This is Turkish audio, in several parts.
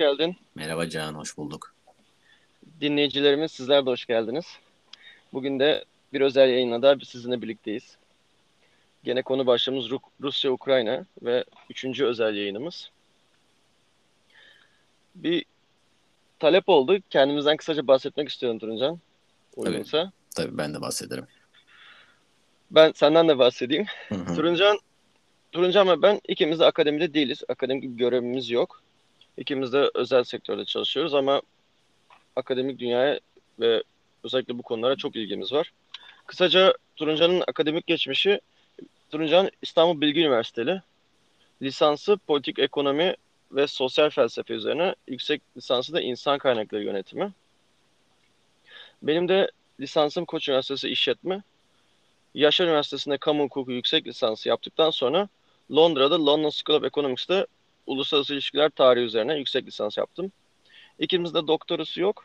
geldin. Merhaba Can, hoş bulduk. Dinleyicilerimiz sizler de hoş geldiniz. Bugün de bir özel yayınla da sizinle birlikteyiz. Gene konu başlığımız Rusya-Ukrayna ve üçüncü özel yayınımız. Bir talep oldu. Kendimizden kısaca bahsetmek istiyorum Turuncan. Uygunsa. Tabii, tabii ben de bahsederim. Ben senden de bahsedeyim. Turuncan, Turuncan ve ben ikimiz de akademide değiliz. Akademik görevimiz yok. İkimiz de özel sektörde çalışıyoruz ama akademik dünyaya ve özellikle bu konulara çok ilgimiz var. Kısaca Turuncan'ın akademik geçmişi Turuncan İstanbul Bilgi Üniversiteli. Lisansı politik ekonomi ve sosyal felsefe üzerine, yüksek lisansı da insan kaynakları yönetimi. Benim de lisansım Koç Üniversitesi İşletme. Yaşar Üniversitesi'nde kamu hukuku yüksek lisansı yaptıktan sonra Londra'da London School of Economics'te uluslararası ilişkiler tarihi üzerine yüksek lisans yaptım. İkimiz de doktorası yok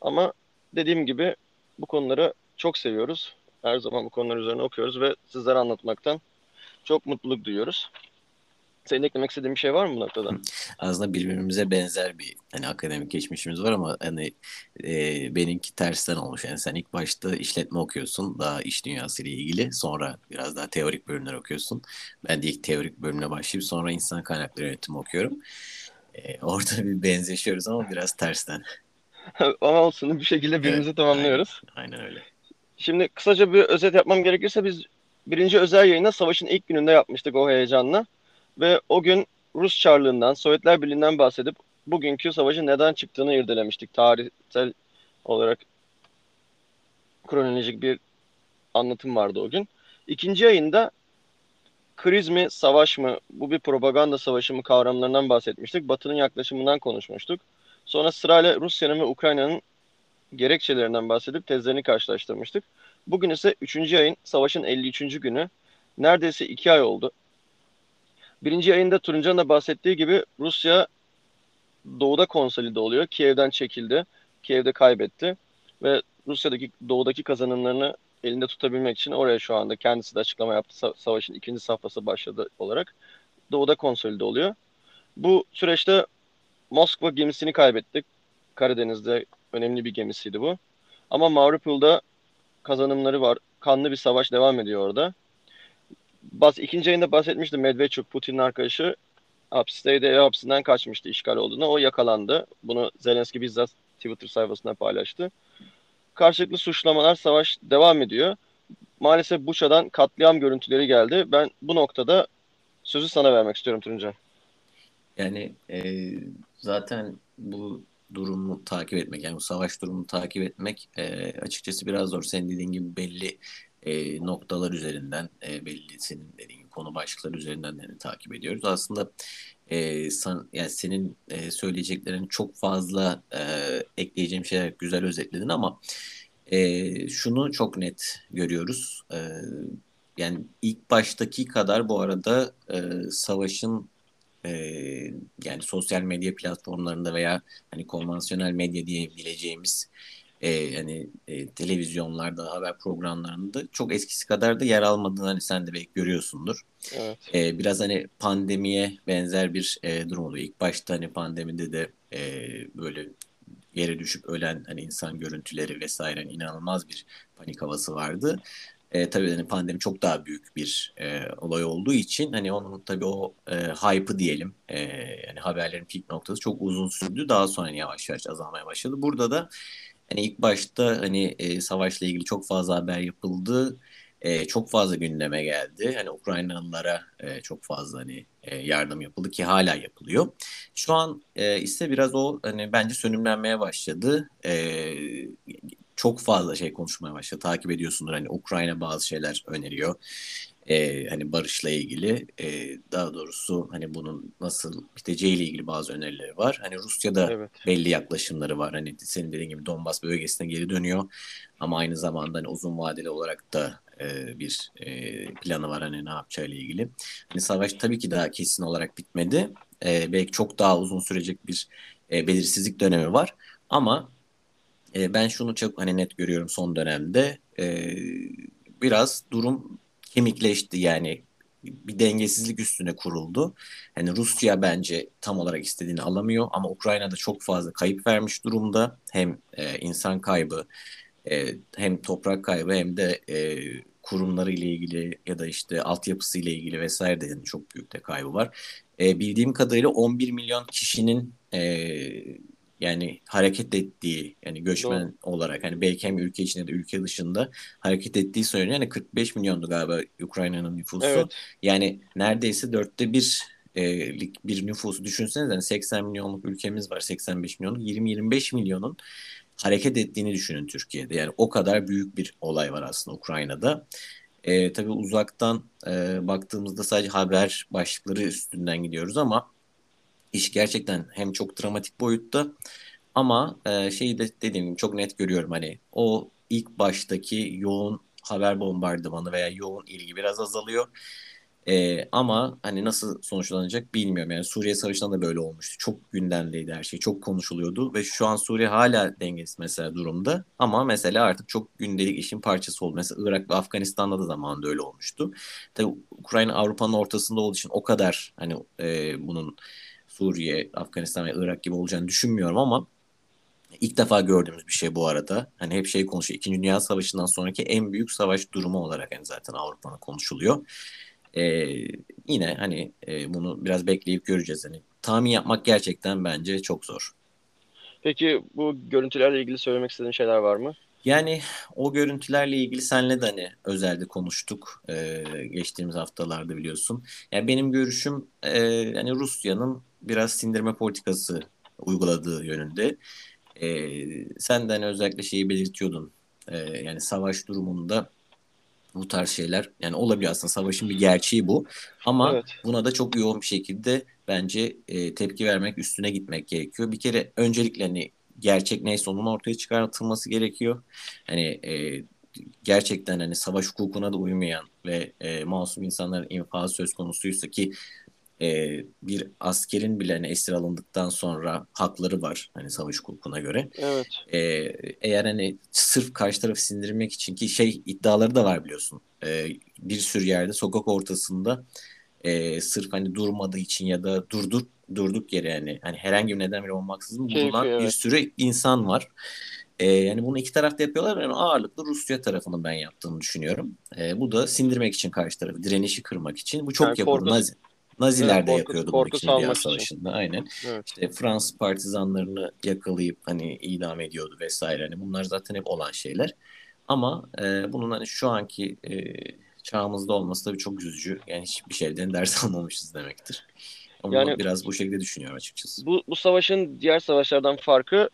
ama dediğim gibi bu konuları çok seviyoruz. Her zaman bu konular üzerine okuyoruz ve sizlere anlatmaktan çok mutluluk duyuyoruz. Senin eklemek istediğin bir şey var mı bu noktada? Aslında birbirimize benzer bir hani akademik geçmişimiz var ama hani e, benimki tersten olmuş. Yani sen ilk başta işletme okuyorsun daha iş dünyası ile ilgili. Sonra biraz daha teorik bölümler okuyorsun. Ben de ilk teorik bölümüne başlayıp sonra insan kaynakları yönetimi okuyorum. E, orada bir benzeşiyoruz ama biraz tersten. ama olsun bir şekilde birbirimizi evet, tamamlıyoruz. Aynen, aynen öyle. Şimdi kısaca bir özet yapmam gerekirse biz birinci özel yayında savaşın ilk gününde yapmıştık o heyecanla. Ve o gün Rus Çarlığından, Sovyetler Birliği'nden bahsedip bugünkü savaşın neden çıktığını irdelemiştik. Tarihsel olarak kronolojik bir anlatım vardı o gün. İkinci yayında kriz mi, savaş mı, bu bir propaganda savaşı mı kavramlarından bahsetmiştik. Batı'nın yaklaşımından konuşmuştuk. Sonra sırayla Rusya'nın ve Ukrayna'nın gerekçelerinden bahsedip tezlerini karşılaştırmıştık. Bugün ise 3. ayın savaşın 53. günü. Neredeyse 2 ay oldu. Birinci yayında Turuncan da bahsettiği gibi Rusya doğuda konsolide oluyor. Kiev'den çekildi. Kiev'de kaybetti. Ve Rusya'daki doğudaki kazanımlarını elinde tutabilmek için oraya şu anda kendisi de açıklama yaptı. Savaşın ikinci safhası başladı olarak. Doğuda konsolide oluyor. Bu süreçte Moskva gemisini kaybettik. Karadeniz'de önemli bir gemisiydi bu. Ama Mariupol'da kazanımları var. Kanlı bir savaş devam ediyor orada. Bas, ikinci ayında bahsetmiştim Medvedchuk, Putin'in arkadaşı hapisteydi, ev hapsinden kaçmıştı işgal olduğunu. O yakalandı. Bunu Zelenski bizzat Twitter sayfasında paylaştı. Karşılıklı suçlamalar, savaş devam ediyor. Maalesef Buça'dan katliam görüntüleri geldi. Ben bu noktada sözü sana vermek istiyorum Turuncan. Yani e, zaten bu durumu takip etmek yani bu savaş durumunu takip etmek e, açıkçası biraz zor. Senin dediğin gibi belli e, noktalar üzerinden e, belli senin dediğin konu başlıkları üzerinden de takip ediyoruz. Aslında e, san, yani senin e, söyleyeceklerin çok fazla e, ekleyeceğim şeyler güzel özetledin ama e, şunu çok net görüyoruz. E, yani ilk baştaki kadar bu arada e, savaşın e, yani sosyal medya platformlarında veya hani konvansiyonel medya diyebileceğimiz e, hani e, televizyonlarda, haber programlarında çok eskisi kadar da yer almadığını hani sen de belki görüyorsundur. Evet. E, biraz hani pandemiye benzer bir e, durum oluyor. İlk başta hani pandemide de e, böyle yere düşüp ölen hani insan görüntüleri vesaire hani inanılmaz bir panik havası vardı. E, tabii hani pandemi çok daha büyük bir e, olay olduğu için hani onun tabii o e, hype'ı diyelim e, yani haberlerin peak noktası çok uzun sürdü. Daha sonra hani yavaş yavaş azalmaya başladı. Burada da hani ilk başta hani e, savaşla ilgili çok fazla haber yapıldı. E, çok fazla gündeme geldi. Hani Ukraynalılara e, çok fazla hani e, yardım yapıldı ki hala yapılıyor. Şu an e, ise biraz o hani bence sönümlenmeye başladı. E, çok fazla şey konuşmaya başladı. Takip ediyorsundur hani Ukrayna bazı şeyler öneriyor. Ee, hani barışla ilgili e, daha doğrusu hani bunun nasıl biteceğiyle ilgili bazı önerileri var. Hani Rusya'da evet. belli yaklaşımları var. Hani senin dediğin gibi Donbas bölgesine geri dönüyor. Ama aynı zamanda hani uzun vadeli olarak da e, bir e, planı var hani ne yapacağıyla ilgili. Hani savaş tabii ki daha kesin olarak bitmedi. E, belki çok daha uzun sürecek bir e, belirsizlik dönemi var. Ama e, ben şunu çok hani net görüyorum son dönemde. E, biraz durum kemikleşti yani bir dengesizlik üstüne kuruldu. Hani Rusya bence tam olarak istediğini alamıyor ama Ukrayna'da çok fazla kayıp vermiş durumda. Hem e, insan kaybı e, hem toprak kaybı hem de e, kurumları ile ilgili ya da işte altyapısı ile ilgili vesaire de yani çok büyük de kaybı var. E, bildiğim kadarıyla 11 milyon kişinin e, yani hareket ettiği yani göçmen Doğru. olarak hani belki hem ülke içinde de ülke dışında hareket ettiği söyleniyor. Yani 45 milyondu galiba Ukrayna'nın nüfusu. Evet. Yani neredeyse dörtte bir e, bir nüfusu düşünsenize yani 80 milyonluk ülkemiz var 85 milyonluk 20-25 milyonun hareket ettiğini düşünün Türkiye'de. Yani o kadar büyük bir olay var aslında Ukrayna'da. E, tabii uzaktan e, baktığımızda sadece haber başlıkları üstünden gidiyoruz ama iş gerçekten hem çok dramatik boyutta ama e, şeyi de dediğim gibi çok net görüyorum hani o ilk baştaki yoğun haber bombardımanı veya yoğun ilgi biraz azalıyor. E, ama hani nasıl sonuçlanacak bilmiyorum. Yani Suriye Savaşı'nda da böyle olmuştu. Çok gündemdeydi her şey. Çok konuşuluyordu ve şu an Suriye hala dengesiz mesela durumda. Ama mesela artık çok gündelik işin parçası oldu. Mesela Irak ve Afganistan'da da zamanında öyle olmuştu. Tabii Ukrayna Avrupa'nın ortasında olduğu için o kadar hani e, bunun Suriye, Afganistan ve Irak gibi olacağını düşünmüyorum ama ilk defa gördüğümüz bir şey bu arada. Hani hep şey konuşuyor. İkinci Dünya Savaşı'ndan sonraki en büyük savaş durumu olarak yani zaten Avrupa'da konuşuluyor. Ee, yine hani e, bunu biraz bekleyip göreceğiz. Hani tahmin yapmak gerçekten bence çok zor. Peki bu görüntülerle ilgili söylemek istediğin şeyler var mı? Yani o görüntülerle ilgili senle de hani özelde konuştuk e, geçtiğimiz haftalarda biliyorsun. Yani benim görüşüm e, yani Rusya'nın biraz sindirme politikası uyguladığı yönünde. E, sen de hani özellikle şeyi belirtiyordun. E, yani savaş durumunda bu tarz şeyler yani olabiliyor aslında savaşın bir gerçeği bu ama evet. buna da çok yoğun bir şekilde bence e, tepki vermek üstüne gitmek gerekiyor. Bir kere öncelikle hani gerçek neyse onun ortaya çıkartılması gerekiyor. Hani e, gerçekten hani savaş hukukuna da uymayan ve e, masum insanların infazı söz konusuysa ki e, bir askerin bile hani esir alındıktan sonra hakları var hani savaş hukukuna göre. Evet. E, eğer hani sırf karşı tarafı sindirmek için ki şey iddiaları da var biliyorsun. E, bir sürü yerde sokak ortasında e, sırf hani durmadığı için ya da durdur durduk yere yani hani herhangi bir neden bile olmaksızın bulunan evet. bir sürü insan var. E, yani bunu iki tarafta yapıyorlar. Yani ağırlıklı Rusya tarafının ben yaptığını düşünüyorum. E, bu da sindirmek için karşı tarafı, direnişi kırmak için. Bu çok yani yapıldı. Korku, Nazi, Naziler evet, de yapıyordu bunu İkinci Dünya Savaşı'nda. Aynen. Evet. İşte Fransız partizanlarını yakalayıp hani idam ediyordu vesaire. Hani bunlar zaten hep olan şeyler. Ama e, bunun hani şu anki e, çağımızda olması tabii çok üzücü. Yani hiçbir şeyden ders almamışız demektir. Ama yani, biraz bu şekilde düşünüyorum açıkçası. Bu, bu savaşın diğer savaşlardan farkı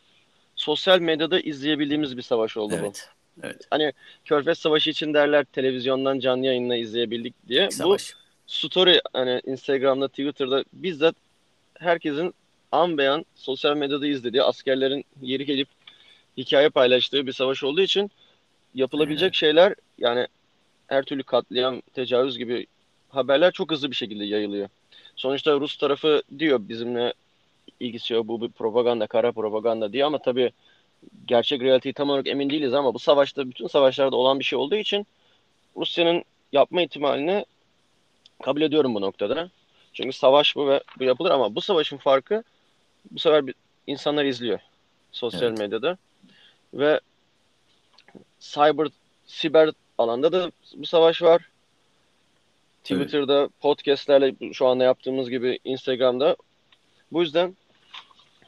sosyal medyada izleyebildiğimiz bir savaş oldu evet, bu. Evet. Hani Körfez Savaşı için derler televizyondan canlı yayınla izleyebildik diye. Savaş. Bu story hani Instagram'da, Twitter'da bizzat herkesin an beyan sosyal medyada izlediği askerlerin yeri gelip hikaye paylaştığı bir savaş olduğu için yapılabilecek evet. şeyler yani her türlü katliam, tecavüz gibi haberler çok hızlı bir şekilde yayılıyor. Sonuçta Rus tarafı diyor bizimle ilgisi yok bu bir propaganda, kara propaganda diye ama tabii gerçek realiteyi tam olarak emin değiliz ama bu savaşta bütün savaşlarda olan bir şey olduğu için Rusya'nın yapma ihtimalini kabul ediyorum bu noktada. Çünkü savaş bu ve bu yapılır ama bu savaşın farkı bu sefer bir, insanlar izliyor sosyal evet. medyada ve cyber siber alanda da bu savaş var. Twitter'da, evet. podcastlerle şu anda yaptığımız gibi Instagram'da. Bu yüzden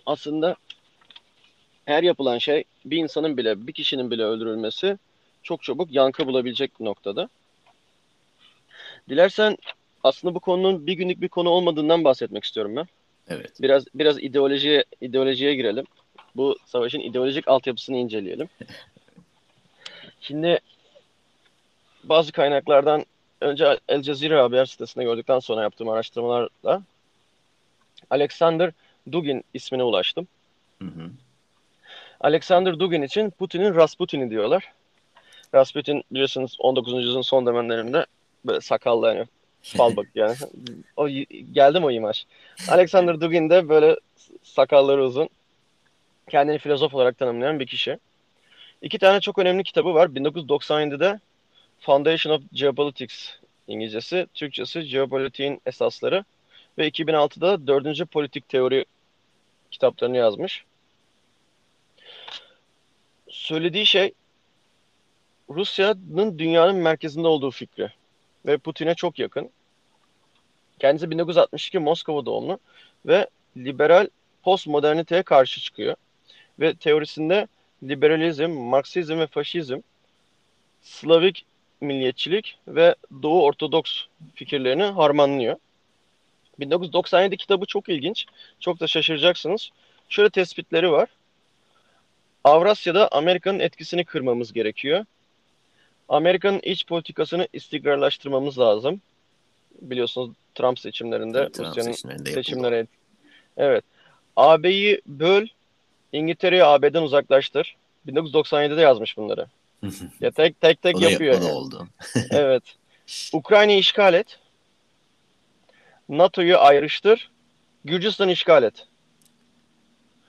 aslında her yapılan şey bir insanın bile, bir kişinin bile öldürülmesi çok çabuk yankı bulabilecek noktada. Dilersen aslında bu konunun bir günlük bir konu olmadığından bahsetmek istiyorum ben. Evet. Biraz biraz ideolojiye ideolojiye girelim. Bu savaşın ideolojik altyapısını inceleyelim. Şimdi bazı kaynaklardan önce El Jazeera haber sitesinde gördükten sonra yaptığım araştırmalarla Alexander Dugin ismine ulaştım. Hı hı. Alexander Dugin için Putin'in Rasputin'i diyorlar. Rasputin biliyorsunuz 19. yüzyılın son dönemlerinde böyle sakallı yani fal bak yani. o, geldim o imaj. Alexander Dugin de böyle sakalları uzun. Kendini filozof olarak tanımlayan bir kişi. İki tane çok önemli kitabı var. 1997'de Foundation of Geopolitics İngilizcesi, Türkçesi Jeopolitiğin Esasları ve 2006'da dördüncü politik teori kitaplarını yazmış. Söylediği şey Rusya'nın dünyanın merkezinde olduğu fikri ve Putin'e çok yakın. Kendisi 1962 Moskova doğumlu ve liberal postmoderniteye karşı çıkıyor. Ve teorisinde liberalizm, Marksizm ve faşizm, Slavik milliyetçilik ve Doğu Ortodoks fikirlerini harmanlıyor. 1997 kitabı çok ilginç. Çok da şaşıracaksınız. Şöyle tespitleri var. Avrasya'da Amerika'nın etkisini kırmamız gerekiyor. Amerika'nın iç politikasını istikrarlaştırmamız lazım. Biliyorsunuz Trump seçimlerinde Trump Rusya'nın seçimlerinde seçimlere Evet. AB'yi böl, İngiltere'yi AB'den uzaklaştır. 1997'de yazmış bunları. ya tek tek tek o da, yapıyor. Yani. oldu. evet. Ukrayna'yı işgal et. NATO'yu ayrıştır. Gürcistan'ı işgal et.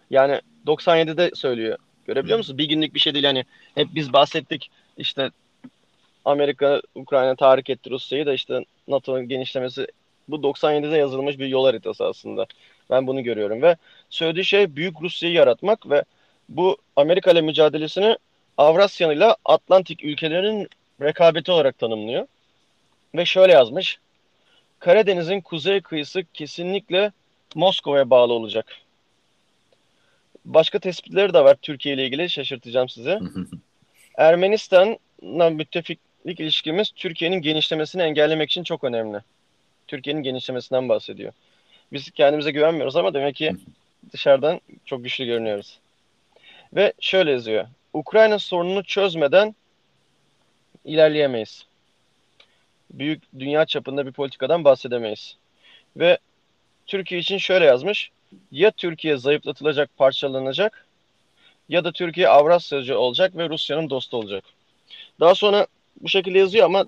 Yani 97'de söylüyor. Görebiliyor musunuz? Bir günlük bir şey değil. Yani hep biz bahsettik. İşte Amerika Ukrayna tahrik etti Rusya'yı da işte NATO'nun genişlemesi bu 97'de yazılmış bir yol haritası aslında. Ben bunu görüyorum ve söylediği şey büyük Rusya'yı yaratmak ve bu Amerika ile mücadelesini Avrasya ile Atlantik ülkelerinin rekabeti olarak tanımlıyor. Ve şöyle yazmış. Karadeniz'in kuzey kıyısı kesinlikle Moskova'ya bağlı olacak. Başka tespitleri de var Türkiye ile ilgili şaşırtacağım size. Ermenistan'la müttefiklik ilişkimiz Türkiye'nin genişlemesini engellemek için çok önemli. Türkiye'nin genişlemesinden bahsediyor. Biz kendimize güvenmiyoruz ama demek ki dışarıdan çok güçlü görünüyoruz. Ve şöyle yazıyor. Ukrayna sorununu çözmeden ilerleyemeyiz. Büyük dünya çapında bir politikadan bahsedemeyiz. Ve Türkiye için şöyle yazmış. Ya Türkiye zayıflatılacak, parçalanacak ya da Türkiye Avrasyacı olacak ve Rusya'nın dostu olacak. Daha sonra bu şekilde yazıyor ama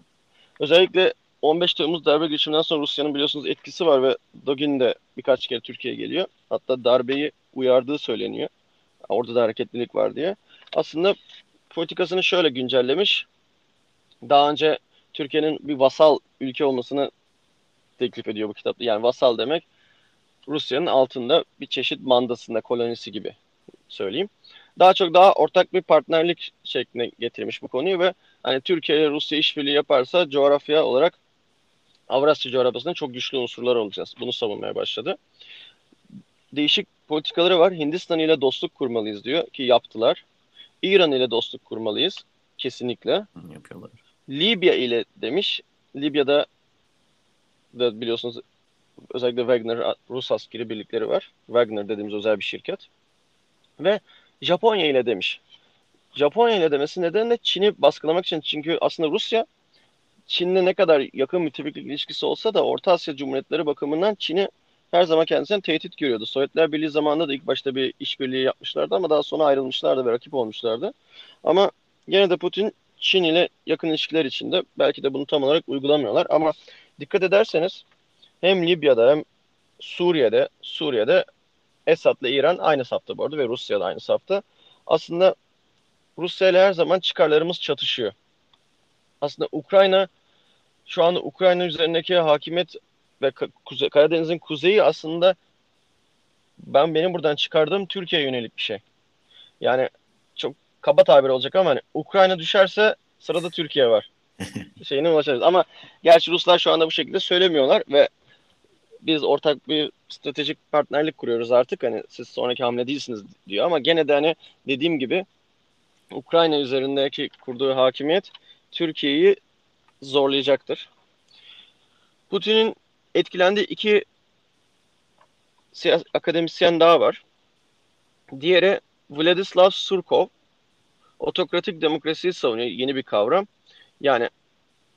özellikle 15 Temmuz darbe girişiminden sonra Rusya'nın biliyorsunuz etkisi var ve Dogin de birkaç kere Türkiye'ye geliyor. Hatta darbeyi uyardığı söyleniyor. Orada da hareketlilik var diye. Aslında politikasını şöyle güncellemiş. Daha önce Türkiye'nin bir vasal ülke olmasını teklif ediyor bu kitapta. Yani vasal demek Rusya'nın altında bir çeşit mandasında kolonisi gibi söyleyeyim. Daha çok daha ortak bir partnerlik şekline getirmiş bu konuyu ve hani Türkiye ile Rusya işbirliği yaparsa coğrafya olarak Avrasya coğrafyasında çok güçlü unsurlar olacağız. Bunu savunmaya başladı. Değişik politikaları var. Hindistan ile dostluk kurmalıyız diyor ki yaptılar. İran ile dostluk kurmalıyız. Kesinlikle. Yapıyorlar. Libya ile demiş. Libya'da da biliyorsunuz özellikle Wagner, Rus askeri birlikleri var. Wagner dediğimiz özel bir şirket. Ve Japonya ile demiş. Japonya ile demesi nedeni de Çin'i baskılamak için. Çünkü aslında Rusya Çin'le ne kadar yakın müttefiklik ilişkisi olsa da Orta Asya Cumhuriyetleri bakımından Çin'i her zaman kendisine tehdit görüyordu. Sovyetler Birliği zamanında da ilk başta bir işbirliği yapmışlardı ama daha sonra ayrılmışlardı ve rakip olmuşlardı. Ama yine de Putin Çin ile yakın ilişkiler içinde belki de bunu tam olarak uygulamıyorlar ama dikkat ederseniz hem Libya'da hem Suriye'de Suriye'de Esad ile İran aynı safta bu arada ve Rusya da aynı safta. Aslında Rusya ile her zaman çıkarlarımız çatışıyor. Aslında Ukrayna şu anda Ukrayna üzerindeki hakimiyet ve Kuze Karadeniz'in kuzeyi aslında ben benim buradan çıkardığım Türkiye'ye yönelik bir şey. Yani çok kaba tabir olacak ama hani Ukrayna düşerse sırada Türkiye var. Şeyine ulaşırız. Ama gerçi Ruslar şu anda bu şekilde söylemiyorlar ve biz ortak bir stratejik partnerlik kuruyoruz artık. Hani siz sonraki hamle değilsiniz diyor ama gene de hani dediğim gibi Ukrayna üzerindeki kurduğu hakimiyet Türkiye'yi zorlayacaktır. Putin'in etkilendiği iki akademisyen daha var. Diğeri Vladislav Surkov. Otokratik demokrasiyi savunuyor. Yeni bir kavram. Yani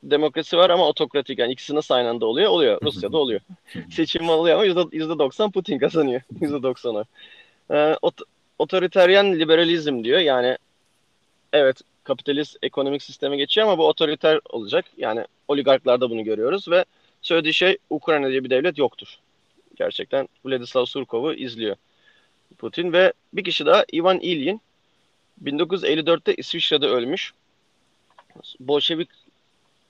demokrasi var ama otokratik. Yani ikisi nasıl aynı anda oluyor? Oluyor. Rusya'da oluyor. Seçim oluyor ama %90 Putin kazanıyor. %90'ı. Ee, ot otoriteryen liberalizm diyor. Yani evet kapitalist ekonomik sisteme geçiyor ama bu otoriter olacak. Yani oligarklarda bunu görüyoruz ve söylediği şey Ukrayna diye bir devlet yoktur. Gerçekten Vladislav Surkov'u izliyor Putin ve bir kişi daha Ivan Ilyin 1954'te İsviçre'de ölmüş. Bolşevik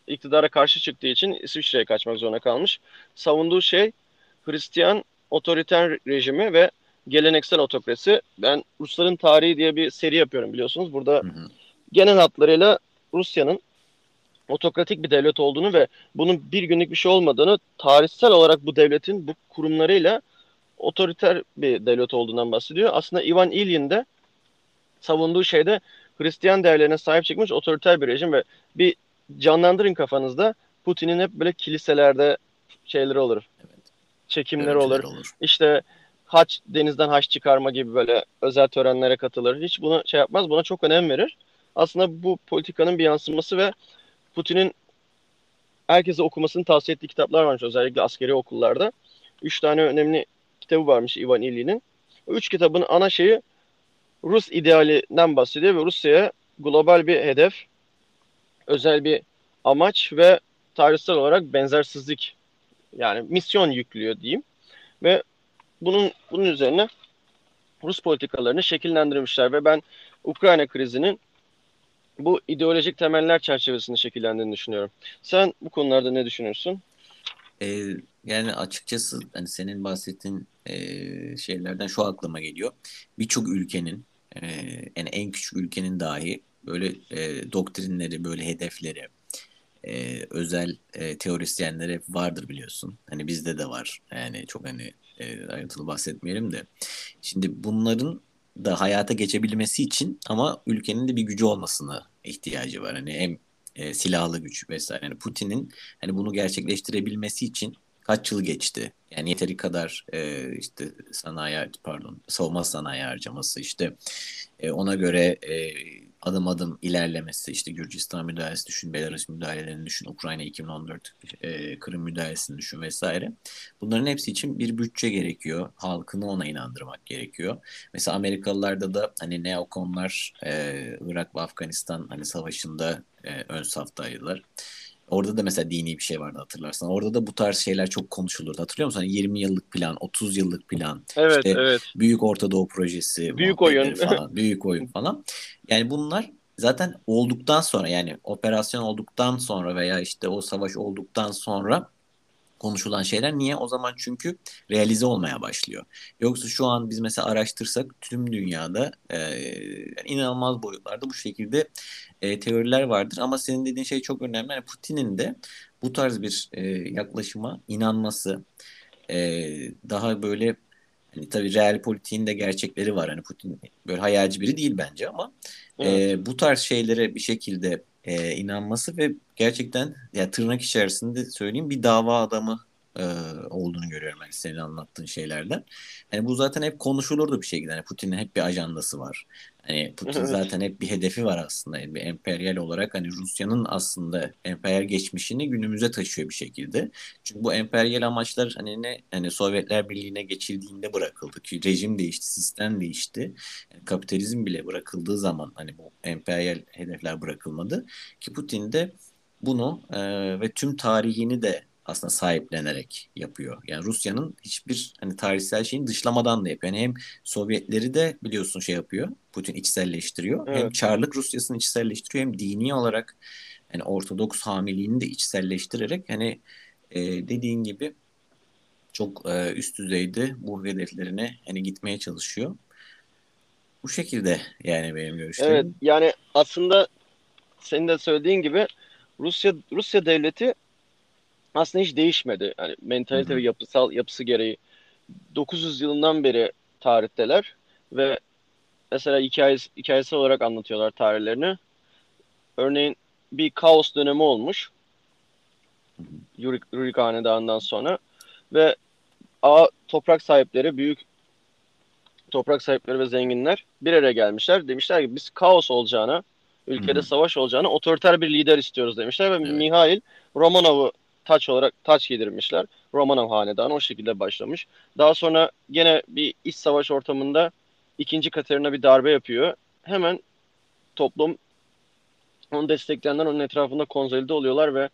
iktidara karşı çıktığı için İsviçre'ye kaçmak zorunda kalmış. Savunduğu şey Hristiyan otoriter rejimi ve geleneksel otokrasi. Ben Rusların Tarihi diye bir seri yapıyorum biliyorsunuz. Burada hı hı. genel hatlarıyla Rusya'nın otokratik bir devlet olduğunu ve bunun bir günlük bir şey olmadığını tarihsel olarak bu devletin bu kurumlarıyla otoriter bir devlet olduğundan bahsediyor. Aslında Ivan Ilyin de savunduğu şeyde Hristiyan değerlerine sahip çıkmış otoriter bir rejim ve bir canlandırın kafanızda Putin'in hep böyle kiliselerde şeyleri olur. Evet. Çekimleri olur. olur. İşte haç denizden haç çıkarma gibi böyle özel törenlere katılır. Hiç bunu şey yapmaz. Buna çok önem verir. Aslında bu politikanın bir yansıması ve Putin'in herkese okumasını tavsiye ettiği kitaplar varmış özellikle askeri okullarda. Üç tane önemli kitabı varmış Ivan Illy'nin. Üç kitabın ana şeyi Rus idealinden bahsediyor ve Rusya'ya global bir hedef, özel bir amaç ve tarihsel olarak benzersizlik yani misyon yüklüyor diyeyim. Ve bunun bunun üzerine Rus politikalarını şekillendirmişler ve ben Ukrayna krizinin bu ideolojik temeller çerçevesinde şekillendiğini düşünüyorum. Sen bu konularda ne düşünüyorsun? Ee, yani açıkçası hani senin bahsettiğin e, şeylerden şu aklıma geliyor. Birçok ülkenin e, yani en küçük ülkenin dahi böyle e, doktrinleri, böyle hedefleri, e, özel e, teorisyenleri vardır biliyorsun. Hani bizde de var. Yani çok hani e, ayrıntılı bahsetmeyelim de. Şimdi bunların da hayata geçebilmesi için ama ülkenin de bir gücü olmasına ihtiyacı var. Hani hem e, silahlı güç vesaire. Yani Putin'in hani bunu gerçekleştirebilmesi için kaç yıl geçti? Yani yeteri kadar e, işte sanayi pardon savunma sanayi harcaması işte e, ona göre e, adım adım ilerlemesi işte Gürcistan müdahalesi düşün, Belarus müdahalelerini düşün, Ukrayna 2014 e, Kırım müdahalesini düşün vesaire. Bunların hepsi için bir bütçe gerekiyor. Halkını ona inandırmak gerekiyor. Mesela Amerikalılarda da hani neokonlar e, Irak ve Afganistan hani savaşında e, ön saftaydılar. Orada da mesela dini bir şey vardı hatırlarsan. Orada da bu tarz şeyler çok konuşulurdu. Hatırlıyor musun? Hani 20 yıllık plan, 30 yıllık plan. Evet, işte evet. Büyük Orta Doğu projesi. Büyük oyun. Falan, büyük oyun falan. Yani bunlar zaten olduktan sonra yani operasyon olduktan sonra veya işte o savaş olduktan sonra konuşulan şeyler. Niye? O zaman çünkü realize olmaya başlıyor. Yoksa şu an biz mesela araştırsak tüm dünyada e, inanılmaz boyutlarda bu şekilde e, teoriler vardır. Ama senin dediğin şey çok önemli. Yani Putin'in de bu tarz bir e, yaklaşıma inanması e, daha böyle hani tabii real politiğin de gerçekleri var. Hani Putin böyle hayalci biri değil bence ama evet. e, bu tarz şeylere bir şekilde e, inanması ve gerçekten ya tırnak içerisinde söyleyeyim bir dava adamı e, olduğunu görüyorum ben senin anlattığın şeylerden. Yani bu zaten hep konuşulurdu bir şekilde. Yani Putin'in hep bir ajandası var. Hani Putin zaten hep bir hedefi var aslında. Yani bir emperyal olarak hani Rusya'nın aslında emperyal geçmişini günümüze taşıyor bir şekilde. Çünkü bu emperyal amaçlar hani ne hani Sovyetler Birliği'ne geçildiğinde bırakıldı ki rejim değişti, sistem değişti. Yani kapitalizm bile bırakıldığı zaman hani bu emperyal hedefler bırakılmadı ki Putin de bunu e, ve tüm tarihini de aslında sahiplenerek yapıyor. Yani Rusya'nın hiçbir hani tarihsel şeyin dışlamadan da yapıyor. Yani hem Sovyetleri de biliyorsun şey yapıyor. Putin içselleştiriyor. Evet. Hem Çarlık Rusyası'nı içselleştiriyor hem dini olarak yani Ortodoks hamiliğini de içselleştirerek hani e, dediğin gibi çok e, üst düzeyde bu hedeflerine hani gitmeye çalışıyor. Bu şekilde yani benim görüşlerim. Evet yani aslında senin de söylediğin gibi Rusya Rusya devleti aslında hiç değişmedi. Yani mentalite Hı-hı. ve yapısal yapısı gereği 900 yılından beri tarihteler ve mesela hikayesi, hikayesi olarak anlatıyorlar tarihlerini. Örneğin bir kaos dönemi olmuş. Yurik, Yurik Hanedanı'ndan sonra ve A toprak sahipleri, büyük toprak sahipleri ve zenginler bir araya gelmişler. Demişler ki biz kaos olacağına, ülkede Hı-hı. savaş olacağına otoriter bir lider istiyoruz demişler ve evet. Mihail Romanov'u taç olarak taç giydirmişler. Romanov hanedanı o şekilde başlamış. Daha sonra gene bir iç savaş ortamında ikinci Katerina bir darbe yapıyor. Hemen toplum onu destekleyenler onun etrafında konsolide oluyorlar ve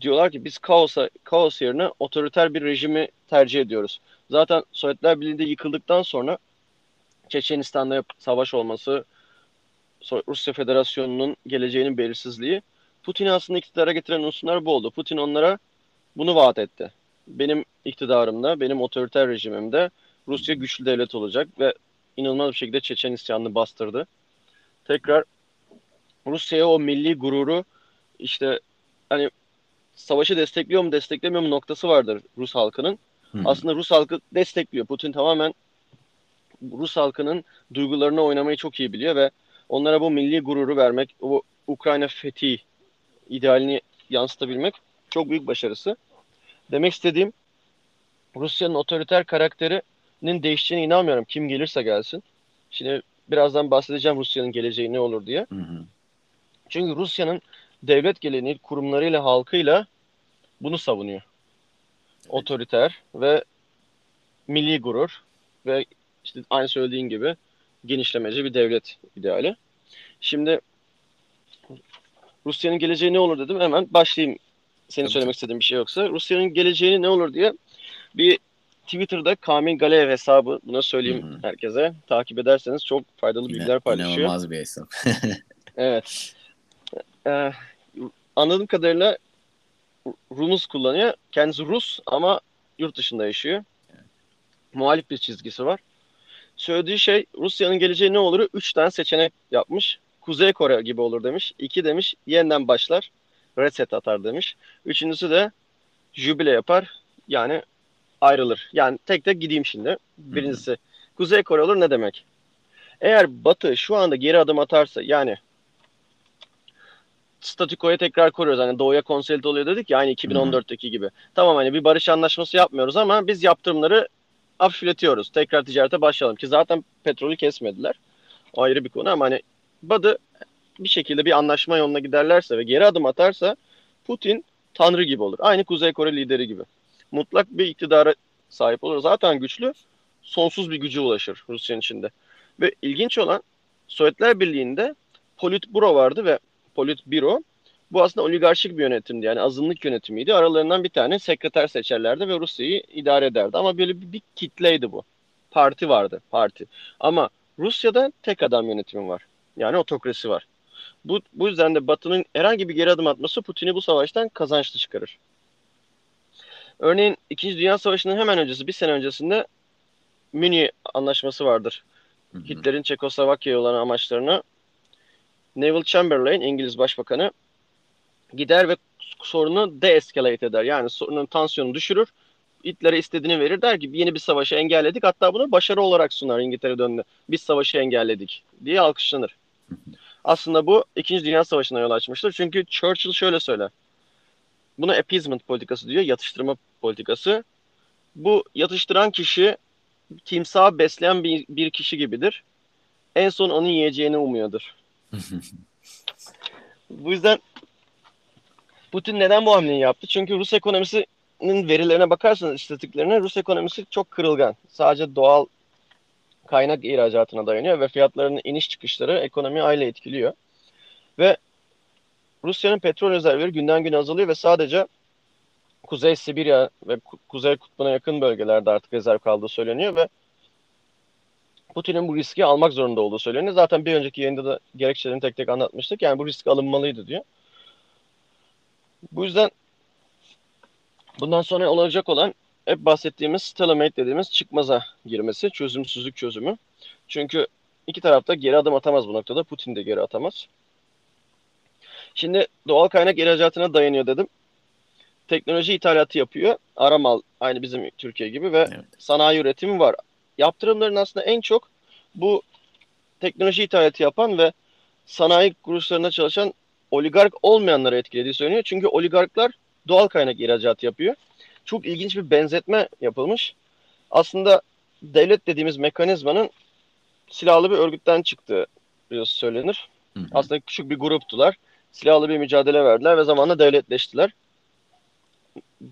diyorlar ki biz kaosa, kaos yerine otoriter bir rejimi tercih ediyoruz. Zaten Sovyetler Birliği'nde yıkıldıktan sonra Çeçenistan'da savaş olması, Rusya Federasyonu'nun geleceğinin belirsizliği Putin'i aslında iktidara getiren unsurlar bu oldu. Putin onlara bunu vaat etti. Benim iktidarımda, benim otoriter rejimimde Rusya güçlü devlet olacak ve inanılmaz bir şekilde Çeçen isyanını bastırdı. Tekrar Rusya'ya o milli gururu işte hani savaşı destekliyor mu desteklemiyor mu noktası vardır Rus halkının. Hı. Aslında Rus halkı destekliyor. Putin tamamen Rus halkının duygularına oynamayı çok iyi biliyor ve onlara bu milli gururu vermek, o Ukrayna fethi idealini yansıtabilmek çok büyük başarısı. Demek istediğim Rusya'nın otoriter karakterinin değişeceğine inanmıyorum. Kim gelirse gelsin. Şimdi birazdan bahsedeceğim Rusya'nın geleceği ne olur diye. Hı hı. Çünkü Rusya'nın devlet geleneği kurumlarıyla halkıyla bunu savunuyor. Otoriter ve milli gurur ve işte aynı söylediğin gibi genişlemeci bir devlet ideali. Şimdi Rusya'nın geleceği ne olur dedim. Hemen başlayayım. Senin Tabii. söylemek istediğin bir şey yoksa. Rusya'nın geleceği ne olur diye bir Twitter'da Kamil Galeev hesabı buna söyleyeyim Hı-hı. herkese. Takip ederseniz çok faydalı Yine, bilgiler paylaşıyor. İnanılmaz bir hesap. evet. Ee, anladığım kadarıyla Rumuz kullanıyor. Kendisi Rus ama yurt dışında yaşıyor. Muhalif bir çizgisi var. Söylediği şey Rusya'nın geleceği ne olur? Üç tane seçenek yapmış. Kuzey Kore gibi olur demiş. İki demiş yeniden başlar. Reset atar demiş. Üçüncüsü de jübile yapar. Yani ayrılır. Yani tek tek gideyim şimdi. Birincisi Kuzey Kore olur ne demek? Eğer Batı şu anda geri adım atarsa yani statükoya tekrar koruyoruz. Hani doğuya konsolide oluyor dedik ya aynı 2014'teki gibi. Tamam hani bir barış anlaşması yapmıyoruz ama biz yaptırımları hafifletiyoruz. Tekrar ticarete başlayalım ki zaten petrolü kesmediler. O ayrı bir konu ama hani Batı bir şekilde bir anlaşma yoluna giderlerse ve geri adım atarsa Putin tanrı gibi olur. Aynı Kuzey Kore lideri gibi. Mutlak bir iktidara sahip olur. Zaten güçlü, sonsuz bir gücü ulaşır Rusya'nın içinde. Ve ilginç olan Sovyetler Birliği'nde Politburo vardı ve Politburo bu aslında oligarşik bir yönetimdi. Yani azınlık yönetimiydi. Aralarından bir tane sekreter seçerlerdi ve Rusya'yı idare ederdi. Ama böyle bir, bir kitleydi bu. Parti vardı, parti. Ama Rusya'da tek adam yönetimi var. Yani otokrasi var. Bu, bu yüzden de Batı'nın herhangi bir geri adım atması Putin'i bu savaştan kazançlı çıkarır. Örneğin İkinci Dünya Savaşı'nın hemen öncesi, bir sene öncesinde Münih Anlaşması vardır. Hitler'in Çekoslovakya'ya olan amaçlarını Neville Chamberlain, İngiliz Başbakanı gider ve sorunu de-escalate eder. Yani sorunun tansiyonu düşürür. Hitler'e istediğini verir. Der ki yeni bir savaşı engelledik. Hatta bunu başarı olarak sunar İngiltere döndü. Biz savaşı engelledik diye alkışlanır. Aslında bu 2. Dünya Savaşı'na yol açmıştır. Çünkü Churchill şöyle söyler. Buna appeasement politikası diyor. Yatıştırma politikası. Bu yatıştıran kişi timsah besleyen bir, bir kişi gibidir. En son onu yiyeceğini umuyordur. bu yüzden Putin neden bu hamleyi yaptı? Çünkü Rus ekonomisinin verilerine bakarsanız istatistiklerine Rus ekonomisi çok kırılgan. Sadece doğal kaynak ihracatına dayanıyor ve fiyatlarının iniş çıkışları ekonomiyi aile etkiliyor. Ve Rusya'nın petrol rezervleri günden güne azalıyor ve sadece Kuzey Sibirya ve Kuzey Kutbu'na yakın bölgelerde artık rezerv kaldığı söyleniyor ve Putin'in bu riski almak zorunda olduğu söyleniyor. Zaten bir önceki yayında da gerekçelerini tek tek anlatmıştık. Yani bu risk alınmalıydı diyor. Bu yüzden bundan sonra olacak olan hep bahsettiğimiz stalemate dediğimiz çıkmaza girmesi, çözümsüzlük çözümü. Çünkü iki tarafta geri adım atamaz bu noktada. Putin de geri atamaz. Şimdi doğal kaynak ihracatına dayanıyor dedim. Teknoloji ithalatı yapıyor. Aramal aynı bizim Türkiye gibi ve evet. sanayi üretimi var. Yaptırımların aslında en çok bu teknoloji ithalatı yapan ve sanayi kuruluşlarında çalışan oligark olmayanları etkilediği söyleniyor. Çünkü oligarklar doğal kaynak ihracatı yapıyor. Çok ilginç bir benzetme yapılmış. Aslında devlet dediğimiz mekanizmanın silahlı bir örgütten çıktığı söylenir. Hı hı. Aslında küçük bir gruptular. Silahlı bir mücadele verdiler ve zamanla devletleştiler.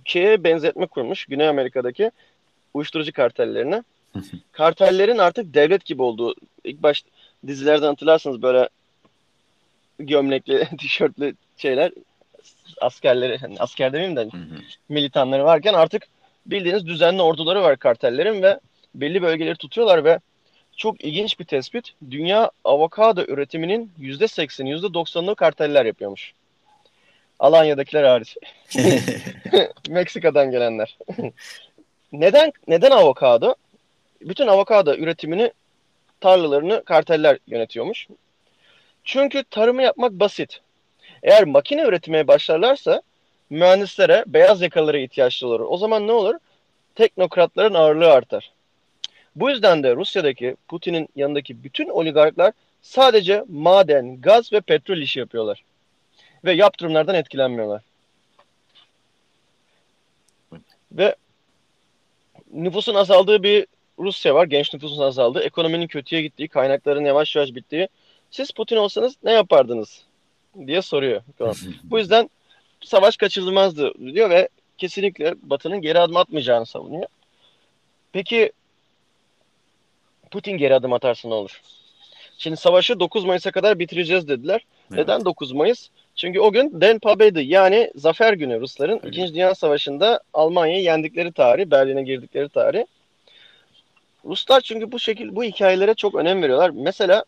Şeye benzetme kurmuş Güney Amerika'daki uyuşturucu kartellerine. Kartellerin artık devlet gibi olduğu ilk baş dizilerden hatırlarsanız böyle gömlekli, tişörtlü şeyler askerleri, hani asker demeyeyim de militanları varken artık bildiğiniz düzenli orduları var kartellerin ve belli bölgeleri tutuyorlar ve çok ilginç bir tespit. Dünya avokado üretiminin %80'i %90'ını karteller yapıyormuş. Alanya'dakiler hariç. Meksika'dan gelenler. neden neden avokado? Bütün avokado üretimini tarlalarını karteller yönetiyormuş. Çünkü tarımı yapmak basit. Eğer makine üretmeye başlarlarsa mühendislere, beyaz yakalara ihtiyaçları olur. O zaman ne olur? Teknokratların ağırlığı artar. Bu yüzden de Rusya'daki, Putin'in yanındaki bütün oligarklar sadece maden, gaz ve petrol işi yapıyorlar. Ve yaptırımlardan etkilenmiyorlar. Ve nüfusun azaldığı bir Rusya var. Genç nüfusun azaldığı, ekonominin kötüye gittiği, kaynakların yavaş yavaş bittiği. Siz Putin olsanız ne yapardınız? Diye soruyor. Bu yüzden savaş kaçırılmazdı diyor ve kesinlikle Batı'nın geri adım atmayacağını savunuyor. Peki Putin geri adım atarsa ne olur? Şimdi savaşı 9 Mayıs'a kadar bitireceğiz dediler. Evet. Neden 9 Mayıs? Çünkü o gün Den Pabedi yani zafer günü Rusların. Evet. İkinci Dünya Savaşı'nda Almanya'yı yendikleri tarih, Berlin'e girdikleri tarih. Ruslar çünkü bu şekil bu hikayelere çok önem veriyorlar. Mesela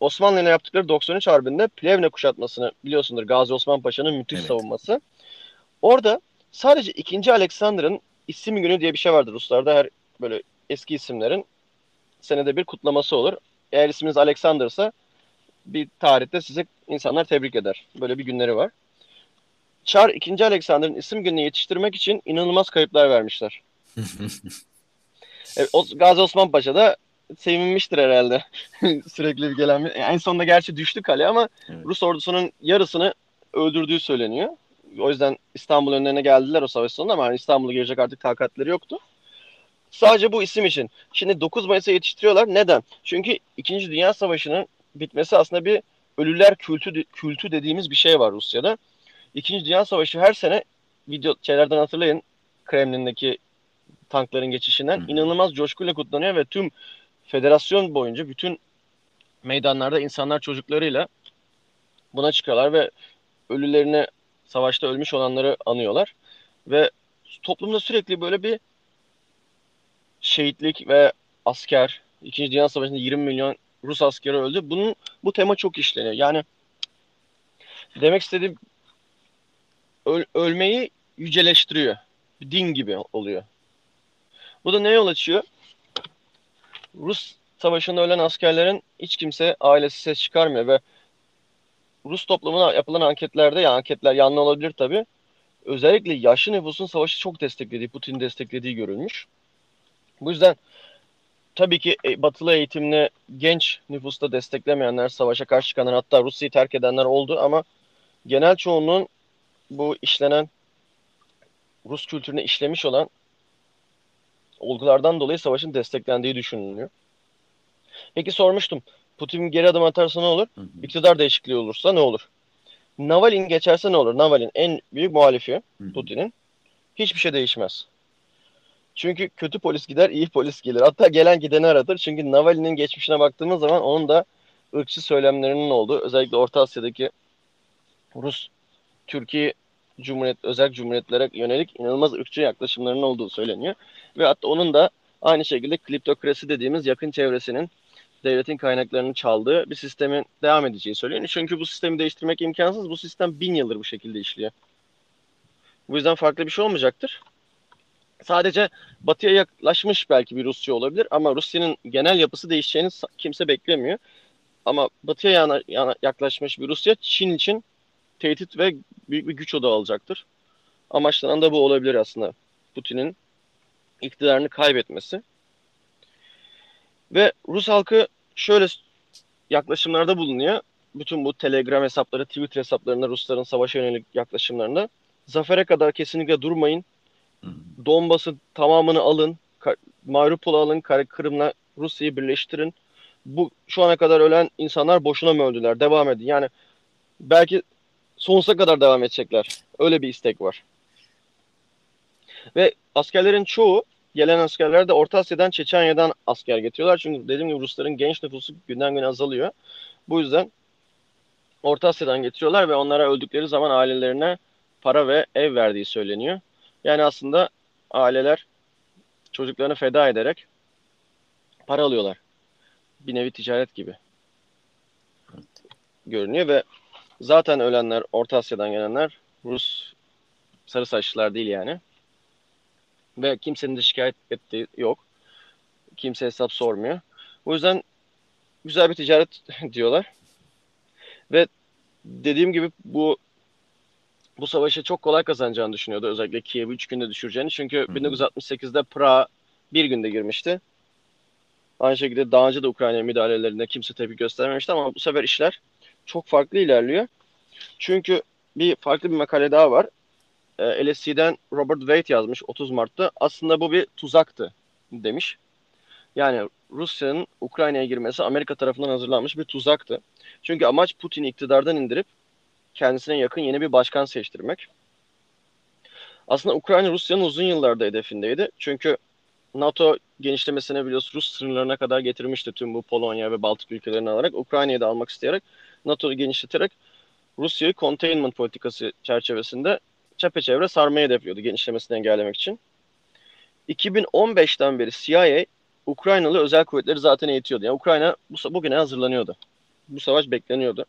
Osmanlı ile yaptıkları 93 Harbi'nde Plevne kuşatmasını biliyorsundur. Gazi Osman Paşa'nın müthiş evet. savunması. Orada sadece 2. Alexander'ın isim günü diye bir şey vardır Ruslarda. Her böyle eski isimlerin senede bir kutlaması olur. Eğer isminiz Alexander'sa bir tarihte size insanlar tebrik eder. Böyle bir günleri var. Çar 2. Alexander'ın isim gününü yetiştirmek için inanılmaz kayıplar vermişler. e, Gazi Osman Paşa da sevinmiştir herhalde. Sürekli bir gelen bir... En sonunda gerçi düştü kale ama evet. Rus ordusunun yarısını öldürdüğü söyleniyor. O yüzden İstanbul önlerine geldiler o savaş sonunda ama hani İstanbul'a girecek artık takatleri yoktu. Sadece bu isim için. Şimdi 9 Mayıs'a yetiştiriyorlar. Neden? Çünkü 2. Dünya Savaşı'nın bitmesi aslında bir ölüler kültü, kültü dediğimiz bir şey var Rusya'da. 2. Dünya Savaşı her sene video şeylerden hatırlayın Kremlin'deki tankların geçişinden Hı. inanılmaz coşkuyla kutlanıyor ve tüm federasyon boyunca bütün meydanlarda insanlar çocuklarıyla buna çıkıyorlar ve ölülerini savaşta ölmüş olanları anıyorlar ve toplumda sürekli böyle bir şehitlik ve asker İkinci Dünya Savaşı'nda 20 milyon Rus askeri öldü. Bunun bu tema çok işleniyor. Yani demek istediğim öl, ölmeyi yüceleştiriyor. Din gibi oluyor. Bu da ne yol açıyor? Rus savaşında ölen askerlerin hiç kimse ailesi ses çıkarmıyor ve Rus toplumuna yapılan anketlerde ya anketler yanlı olabilir tabi. Özellikle yaşlı nüfusun savaşı çok desteklediği, Putin desteklediği görülmüş. Bu yüzden tabii ki e, batılı eğitimli genç nüfusta desteklemeyenler, savaşa karşı çıkanlar hatta Rusya'yı terk edenler oldu ama genel çoğunluğun bu işlenen Rus kültürüne işlemiş olan olgulardan dolayı savaşın desteklendiği düşünülüyor. Peki sormuştum. Putin geri adım atarsa ne olur? Hı hı. İktidar değişikliği olursa ne olur? Navalin geçerse ne olur? Navalin en büyük muhalifi Putin'in. Hiçbir şey değişmez. Çünkü kötü polis gider, iyi polis gelir. Hatta gelen gideni aratır. Çünkü Navalin'in geçmişine baktığımız zaman onun da ırkçı söylemlerinin olduğu, özellikle Orta Asya'daki Rus, Türkiye Cumhuriyet, özel cumhuriyetlere yönelik inanılmaz ırkçı yaklaşımlarının olduğu söyleniyor. Ve hatta onun da aynı şekilde kliptokrasi dediğimiz yakın çevresinin devletin kaynaklarını çaldığı bir sistemin devam edeceği söyleniyor. Çünkü bu sistemi değiştirmek imkansız. Bu sistem bin yıldır bu şekilde işliyor. Bu yüzden farklı bir şey olmayacaktır. Sadece batıya yaklaşmış belki bir Rusya olabilir ama Rusya'nın genel yapısı değişeceğini kimse beklemiyor. Ama batıya yana, yana yaklaşmış bir Rusya Çin için tehdit ve büyük bir güç odağı alacaktır. Amaçlanan da bu olabilir aslında. Putin'in iktidarını kaybetmesi. Ve Rus halkı şöyle yaklaşımlarda bulunuyor. Bütün bu Telegram hesapları, Twitter hesaplarında Rusların savaşa yönelik yaklaşımlarında. Zafere kadar kesinlikle durmayın. Donbas'ı tamamını alın. Mariupol'u alın. Kırım'la Rusya'yı birleştirin. Bu şu ana kadar ölen insanlar boşuna mı öldüler? Devam edin. Yani belki sonsuza kadar devam edecekler. Öyle bir istek var. Ve askerlerin çoğu gelen askerler de Orta Asya'dan, Çeçenya'dan asker getiriyorlar. Çünkü dediğim gibi Rusların genç nüfusu günden güne azalıyor. Bu yüzden Orta Asya'dan getiriyorlar ve onlara öldükleri zaman ailelerine para ve ev verdiği söyleniyor. Yani aslında aileler çocuklarını feda ederek para alıyorlar. Bir nevi ticaret gibi görünüyor ve Zaten ölenler Orta Asya'dan gelenler Rus sarı saçlılar değil yani. Ve kimsenin de şikayet ettiği yok. Kimse hesap sormuyor. O yüzden güzel bir ticaret diyorlar. Ve dediğim gibi bu bu savaşı çok kolay kazanacağını düşünüyordu. Özellikle Kiev'i 3 günde düşüreceğini. Çünkü Hı-hı. 1968'de Prag bir günde girmişti. Aynı şekilde daha önce de Ukrayna müdahalelerinde kimse tepki göstermemişti ama bu sefer işler çok farklı ilerliyor. Çünkü bir farklı bir makale daha var. E, LSC'den Robert Wade yazmış 30 Mart'ta. Aslında bu bir tuzaktı demiş. Yani Rusya'nın Ukrayna'ya girmesi Amerika tarafından hazırlanmış bir tuzaktı. Çünkü amaç Putin'i iktidardan indirip kendisine yakın yeni bir başkan seçtirmek. Aslında Ukrayna Rusya'nın uzun yıllarda hedefindeydi. Çünkü NATO genişlemesine biliyoruz Rus sınırlarına kadar getirmişti tüm bu Polonya ve Baltık ülkelerini alarak. Ukrayna'yı da almak isteyerek NATO'yu genişleterek Rusya'yı containment politikası çerçevesinde çepeçevre sarmayı hedefliyordu genişlemesini engellemek için. 2015'ten beri CIA Ukraynalı özel kuvvetleri zaten eğitiyordu. Yani Ukrayna bu, bugüne hazırlanıyordu. Bu savaş bekleniyordu.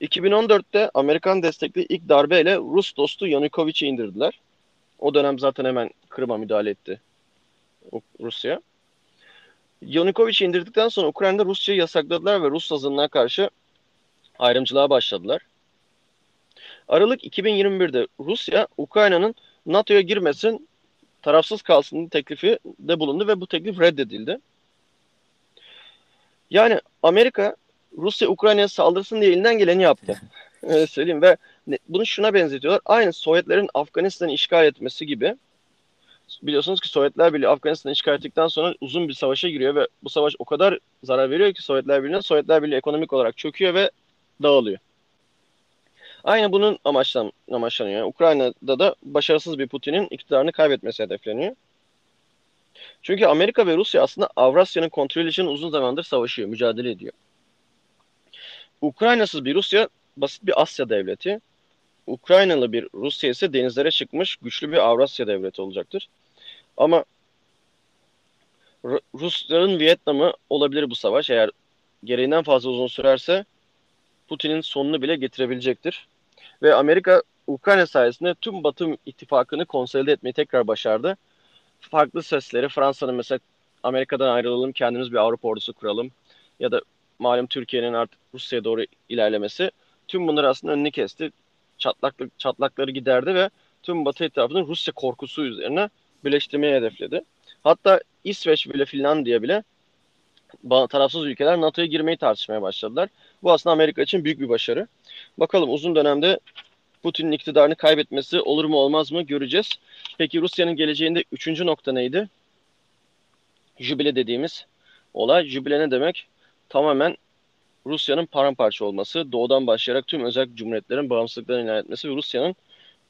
2014'te Amerikan destekli ilk darbeyle Rus dostu Yanukovych'i indirdiler. O dönem zaten hemen Kırım'a müdahale etti Rusya. Yanukovych'i indirdikten sonra Ukrayna'da Rusçayı yasakladılar ve Rus azınlığa karşı ayrımcılığa başladılar. Aralık 2021'de Rusya Ukrayna'nın NATO'ya girmesin, tarafsız kalsın teklifi de bulundu ve bu teklif reddedildi. Yani Amerika Rusya Ukrayna'ya saldırsın diye elinden geleni yaptı. Öyle söyleyeyim ve bunu şuna benzetiyorlar. Aynı Sovyetlerin Afganistan'ı işgal etmesi gibi. Biliyorsunuz ki Sovyetler Birliği Afganistan'ı işgal ettikten sonra uzun bir savaşa giriyor ve bu savaş o kadar zarar veriyor ki Sovyetler Birliği'ne. Sovyetler Birliği ekonomik olarak çöküyor ve dağılıyor. Aynı bunun amaçlan, amaçlanıyor. Ukrayna'da da başarısız bir Putin'in iktidarını kaybetmesi hedefleniyor. Çünkü Amerika ve Rusya aslında Avrasya'nın kontrolü için uzun zamandır savaşıyor, mücadele ediyor. Ukraynasız bir Rusya basit bir Asya devleti. Ukraynalı bir Rusya ise denizlere çıkmış güçlü bir Avrasya devleti olacaktır. Ama Rusların Vietnam'ı olabilir bu savaş. Eğer gereğinden fazla uzun sürerse Putin'in sonunu bile getirebilecektir. Ve Amerika Ukrayna sayesinde tüm Batı ittifakını konsolide etmeyi tekrar başardı. Farklı sesleri Fransa'nın mesela Amerika'dan ayrılalım kendimiz bir Avrupa ordusu kuralım ya da malum Türkiye'nin artık Rusya'ya doğru ilerlemesi tüm bunları aslında önünü kesti. Çatlaklık, çatlakları giderdi ve tüm Batı etrafını Rusya korkusu üzerine birleştirmeyi hedefledi. Hatta İsveç bile Finlandiya bile tarafsız ülkeler NATO'ya girmeyi tartışmaya başladılar. Bu aslında Amerika için büyük bir başarı. Bakalım uzun dönemde Putin'in iktidarını kaybetmesi olur mu olmaz mı göreceğiz. Peki Rusya'nın geleceğinde üçüncü nokta neydi? Jübile dediğimiz olay. Jübile ne demek? Tamamen Rusya'nın paramparça olması, doğudan başlayarak tüm özel cumhuriyetlerin bağımsızlıklarını ilan etmesi ve Rusya'nın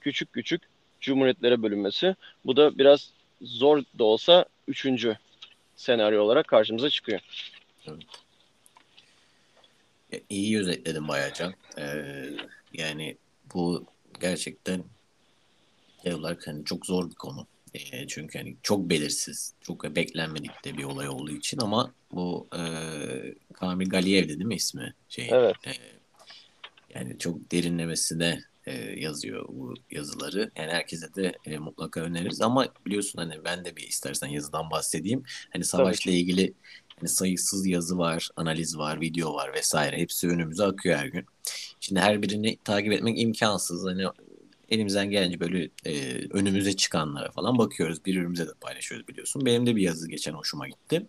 küçük küçük cumhuriyetlere bölünmesi. Bu da biraz zor da olsa üçüncü senaryo olarak karşımıza çıkıyor. Evet. İyi özetledin Bayacan. Ee, yani bu gerçekten şey olarak hani çok zor bir konu. E, çünkü hani çok belirsiz, çok beklenmedik de bir olay olduğu için ama bu e, Kamil Galiyev'di değil mi ismi? Şey, evet. E, yani çok derinlemesine e, yazıyor bu yazıları. Yani herkese de e, mutlaka öneririz ama biliyorsun hani ben de bir istersen yazıdan bahsedeyim. Hani savaşla ilgili hani sayısız yazı var, analiz var, video var vesaire. Hepsi önümüze akıyor her gün. Şimdi her birini takip etmek imkansız. Hani elimizden gelince böyle e, önümüze çıkanlara falan bakıyoruz. Birbirimize de paylaşıyoruz biliyorsun. Benim de bir yazı geçen hoşuma gitti.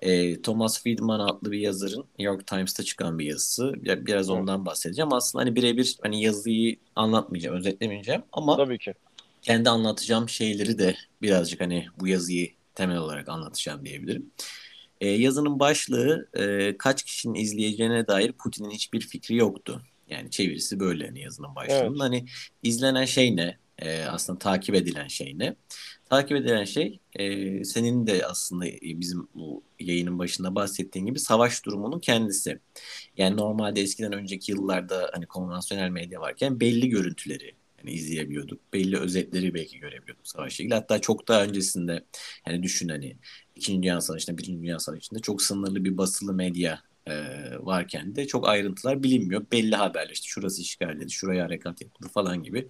E, Thomas Friedman adlı bir yazarın New York Times'ta çıkan bir yazısı. Biraz ondan bahsedeceğim. Aslında hani birebir hani yazıyı anlatmayacağım, özetlemeyeceğim ama Tabii ki. kendi anlatacağım şeyleri de birazcık hani bu yazıyı temel olarak anlatacağım diyebilirim. E, yazının başlığı e, kaç kişinin izleyeceğine dair Putin'in hiçbir fikri yoktu. Yani çevirisi böyle hani yazının başlığının. Evet. Hani izlenen şey ne? E, aslında takip edilen şey ne? Takip edilen şey e, senin de aslında bizim bu yayının başında bahsettiğin gibi savaş durumunun kendisi. Yani normalde eskiden önceki yıllarda hani konvansiyonel medya varken belli görüntüleri hani izleyebiliyorduk. Belli özetleri belki görebiliyorduk savaşla ilgili. Hatta çok daha öncesinde hani düşün hani İkinci Dünya Savaşı'nda, Birinci Dünya Savaşı'nda çok sınırlı bir basılı medya e, varken de çok ayrıntılar bilinmiyor. Belli haberler işte şurası işgal edildi, şuraya harekat yapıldı falan gibi.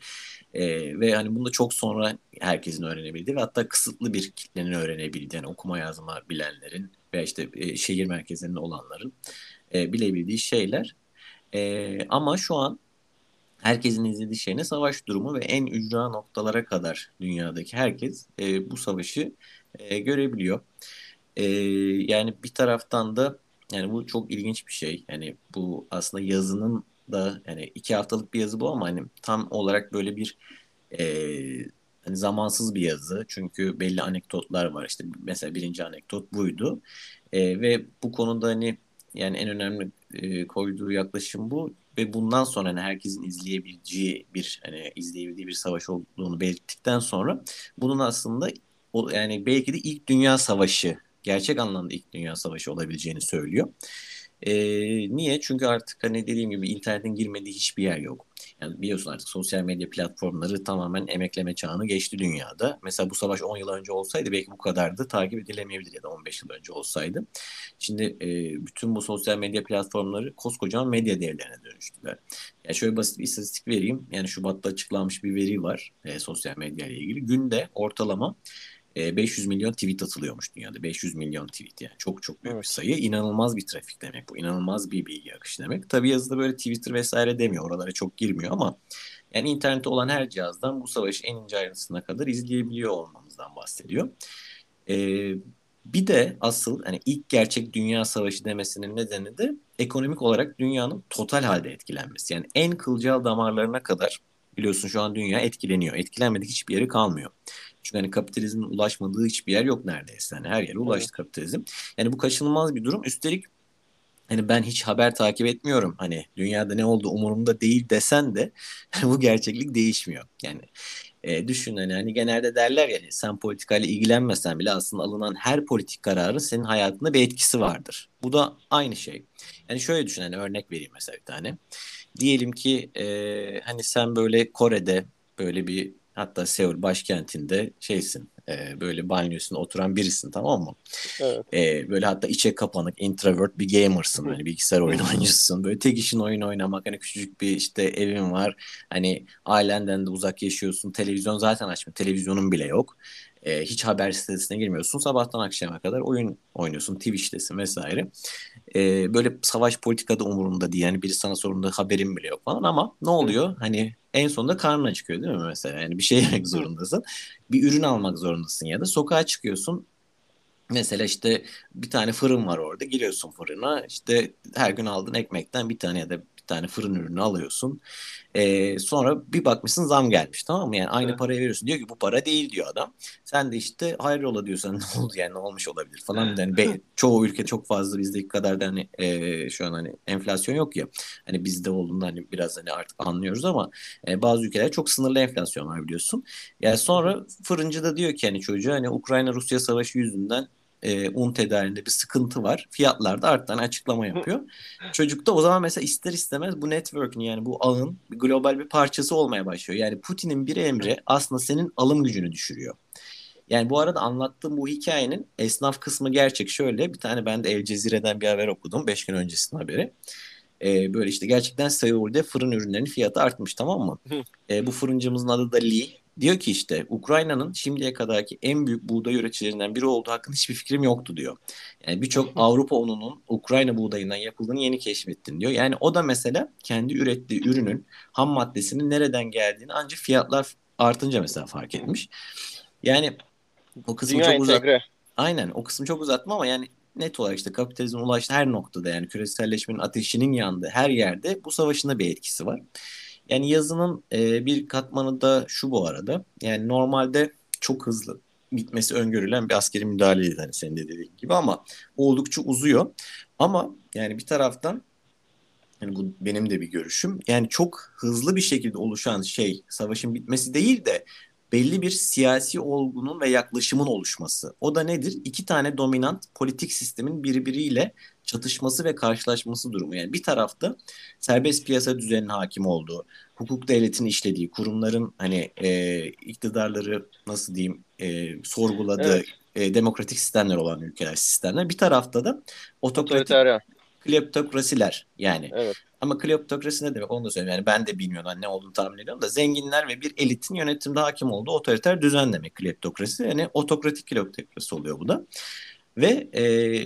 E, ve hani bunu da çok sonra herkesin öğrenebildiği ve hatta kısıtlı bir kitlenin öğrenebildiği yani okuma yazma bilenlerin veya işte e, şehir merkezlerinde olanların e, bilebildiği şeyler. E, ama şu an herkesin izlediği şey ne? Savaş durumu ve en ücra noktalara kadar dünyadaki herkes e, bu savaşı e, görebiliyor. E, yani bir taraftan da yani bu çok ilginç bir şey. Yani bu aslında yazının da yani iki haftalık bir yazı bu ama hani tam olarak böyle bir e, hani zamansız bir yazı. Çünkü belli anekdotlar var. İşte mesela birinci anekdot buydu. E, ve bu konuda hani yani en önemli e, koyduğu yaklaşım bu ve bundan sonra hani herkesin izleyebileceği bir hani izleyebildiği bir savaş olduğunu belirttikten sonra bunun aslında o, yani belki de ilk dünya savaşı gerçek anlamda ilk dünya savaşı olabileceğini söylüyor. E, niye? Çünkü artık hani dediğim gibi internetin girmediği hiçbir yer yok. Yani biliyorsun artık sosyal medya platformları tamamen emekleme çağını geçti dünyada. Mesela bu savaş 10 yıl önce olsaydı belki bu kadar da takip edilemeyebilir ya da 15 yıl önce olsaydı. Şimdi e, bütün bu sosyal medya platformları koskocaman medya devlerine dönüştüler. Yani şöyle basit bir istatistik vereyim. Yani Şubat'ta açıklanmış bir veri var e, sosyal medya ile ilgili. Günde ortalama 500 milyon tweet atılıyormuş dünyada. 500 milyon tweet yani çok çok büyük evet. bir sayı. İnanılmaz bir trafik demek bu. İnanılmaz bir bilgi akışı demek. Tabii yazıda böyle Twitter vesaire demiyor. Oralara çok girmiyor ama yani internette olan her cihazdan bu savaşı en ince ayrıntısına kadar izleyebiliyor olmamızdan bahsediyor. Ee, bir de asıl hani ilk gerçek dünya savaşı demesinin nedeni de ekonomik olarak dünyanın total halde etkilenmesi. Yani en kılcal damarlarına kadar biliyorsun şu an dünya etkileniyor. Etkilenmedik hiçbir yeri kalmıyor. Çünkü hani kapitalizmin ulaşmadığı hiçbir yer yok neredeyse. Yani her yere ulaştı evet. kapitalizm. Yani bu kaçınılmaz bir durum. Üstelik hani ben hiç haber takip etmiyorum. Hani dünyada ne oldu umurumda değil desen de bu gerçeklik değişmiyor. Yani e, düşün hani, hani genelde derler ya sen politikayla ilgilenmesen bile aslında alınan her politik kararın senin hayatında bir etkisi vardır. Bu da aynı şey. Yani şöyle düşün hani örnek vereyim mesela bir tane. Diyelim ki e, hani sen böyle Kore'de böyle bir Hatta Seul başkentinde şeysin e, böyle banyosunda oturan birisin tamam mı? Evet. E, böyle hatta içe kapanık introvert bir gamersın hani bilgisayar oyun oyuncusun. Böyle tek işin oyun oynamak hani küçücük bir işte evin var. Hani ailenden de uzak yaşıyorsun. Televizyon zaten açma. Televizyonun bile yok. E, hiç haber sitesine girmiyorsun. Sabahtan akşama kadar oyun oynuyorsun. Twitch'tesin vesaire. E, böyle savaş politikada umurunda değil. Yani biri sana sorunda haberin bile yok falan ama ne oluyor? Hani en sonunda karnına çıkıyor değil mi mesela? Yani bir şey yemek zorundasın. bir ürün almak zorundasın ya da sokağa çıkıyorsun. Mesela işte bir tane fırın var orada. Giriyorsun fırına. işte her gün aldığın ekmekten bir tane ya da bir tane fırın ürünü alıyorsun. Ee, sonra bir bakmışsın zam gelmiş tamam mı? Yani aynı evet. parayı veriyorsun. Diyor ki bu para değil diyor adam. Sen de işte hayrola diyorsan ne oldu yani ne olmuş olabilir falan. Yani be, çoğu ülke çok fazla bizdeki kadar da hani e, şu an hani enflasyon yok ya. Hani bizde olduğunda hani biraz hani artık anlıyoruz ama e, bazı ülkeler çok sınırlı enflasyon var biliyorsun. Yani sonra fırıncı da diyor ki hani çocuğa hani Ukrayna-Rusya savaşı yüzünden e, un tedariğinde bir sıkıntı var. Fiyatlar da arttan açıklama yapıyor. Çocuk da o zaman mesela ister istemez bu network'ün yani bu ağın global bir parçası olmaya başlıyor. Yani Putin'in bir emri aslında senin alım gücünü düşürüyor. Yani bu arada anlattığım bu hikayenin esnaf kısmı gerçek. Şöyle bir tane ben de El Cezire'den bir haber okudum. Beş gün öncesinin haberi. Ee, böyle işte gerçekten Seul'de fırın ürünlerinin fiyatı artmış tamam mı? ee, bu fırıncımızın adı da Lee. Diyor ki işte Ukrayna'nın şimdiye kadarki en büyük buğday üreticilerinden biri olduğu hakkında hiçbir fikrim yoktu diyor. Yani birçok Avrupa ununun Ukrayna buğdayından yapıldığını yeni keşfettin diyor. Yani o da mesela kendi ürettiği ürünün ham maddesinin nereden geldiğini ancak fiyatlar artınca mesela fark etmiş. Yani o kısmı Dünya çok uzat. Aynen o kısmı çok uzatma ama yani net olarak işte kapitalizm ulaştı her noktada yani küreselleşmenin ateşinin yandığı her yerde bu savaşın da bir etkisi var. Yani yazının e, bir katmanı da şu bu arada. Yani normalde çok hızlı bitmesi öngörülen bir askeri müdahaleydi hani senin de dediğin gibi ama oldukça uzuyor. Ama yani bir taraftan yani bu benim de bir görüşüm. Yani çok hızlı bir şekilde oluşan şey savaşın bitmesi değil de belli bir siyasi olgunun ve yaklaşımın oluşması. O da nedir? İki tane dominant politik sistemin birbiriyle çatışması ve karşılaşması durumu. Yani bir tarafta serbest piyasa düzeninin hakim olduğu, hukuk devletinin işlediği, kurumların hani e, iktidarları nasıl diyeyim e, sorguladığı evet. e, demokratik sistemler olan ülkeler sistemler. Bir tarafta da otokratik kleptokrasiler yani. Evet. Ama kleptokrasi ne demek onu da söyleyeyim. Yani ben de bilmiyorum ne olduğunu tahmin ediyorum da zenginler ve bir elitin yönetimde hakim olduğu otoriter düzen demek kleptokrasi. Yani otokratik kleptokrasi oluyor bu da. Ve e,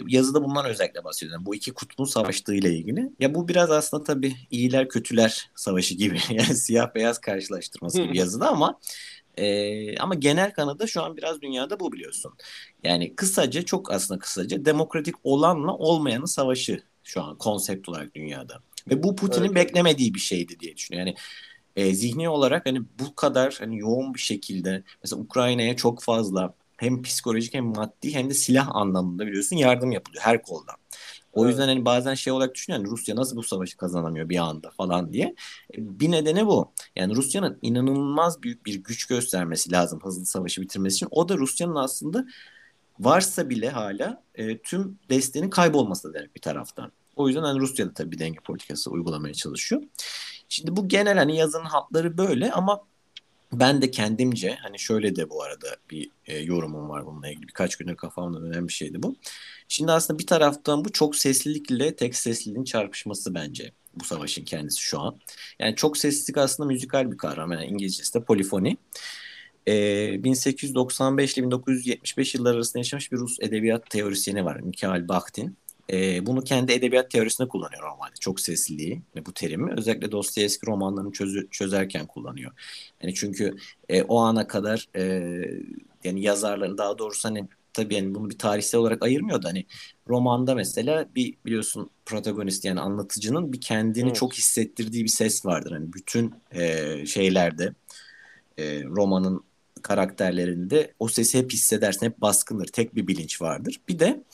yazıda bundan özellikle bahsediyor. Yani bu iki kutbun savaştığı ile ilgili. Ya bu biraz aslında tabii iyiler kötüler savaşı gibi. Yani siyah beyaz karşılaştırması gibi yazıda ama e, ama genel kanıda şu an biraz dünyada bu biliyorsun. Yani kısaca çok aslında kısaca demokratik olanla olmayanın savaşı şu an konsept olarak dünyada. Ve bu Putin'in evet. beklemediği bir şeydi diye düşünüyorum. Yani e, zihni olarak hani bu kadar hani yoğun bir şekilde mesela Ukrayna'ya çok fazla hem psikolojik hem maddi hem de silah anlamında biliyorsun yardım yapılıyor her koldan. O evet. yüzden hani bazen şey olarak düşünüyorum yani Rusya nasıl bu savaşı kazanamıyor bir anda falan diye. E, bir nedeni bu. Yani Rusya'nın inanılmaz büyük bir güç göstermesi lazım hızlı savaşı bitirmesi için. O da Rusya'nın aslında varsa bile hala e, tüm desteğinin kaybolması demek bir taraftan. O yüzden hani Rusya da tabii bir denge politikası uygulamaya çalışıyor. Şimdi bu genel hani yazının hatları böyle ama ben de kendimce hani şöyle de bu arada bir e, yorumum var bununla ilgili. Birkaç gündür kafamda önemli bir şeydi bu. Şimdi aslında bir taraftan bu çok seslilikle tek sesliliğin çarpışması bence bu savaşın kendisi şu an. Yani çok seslilik aslında müzikal bir kavram. Yani İngilizcesi de polifoni. Ee, 1895 ile 1975 yılları arasında yaşamış bir Rus edebiyat teorisyeni var. Mikhail Bakhtin. E, bunu kendi edebiyat teorisinde kullanıyor normalde. Çok sesliliği bu terimi. Özellikle Dostoyevski romanlarını çözü, çözerken kullanıyor. Yani çünkü e, o ana kadar e, yani yazarların daha doğrusu hani tabii yani bunu bir tarihsel olarak ayırmıyor da hani romanda mesela bir biliyorsun protagonist yani anlatıcının bir kendini evet. çok hissettirdiği bir ses vardır. Hani bütün e, şeylerde e, romanın karakterlerinde o sesi hep hissedersin, hep baskındır. Tek bir bilinç vardır. Bir de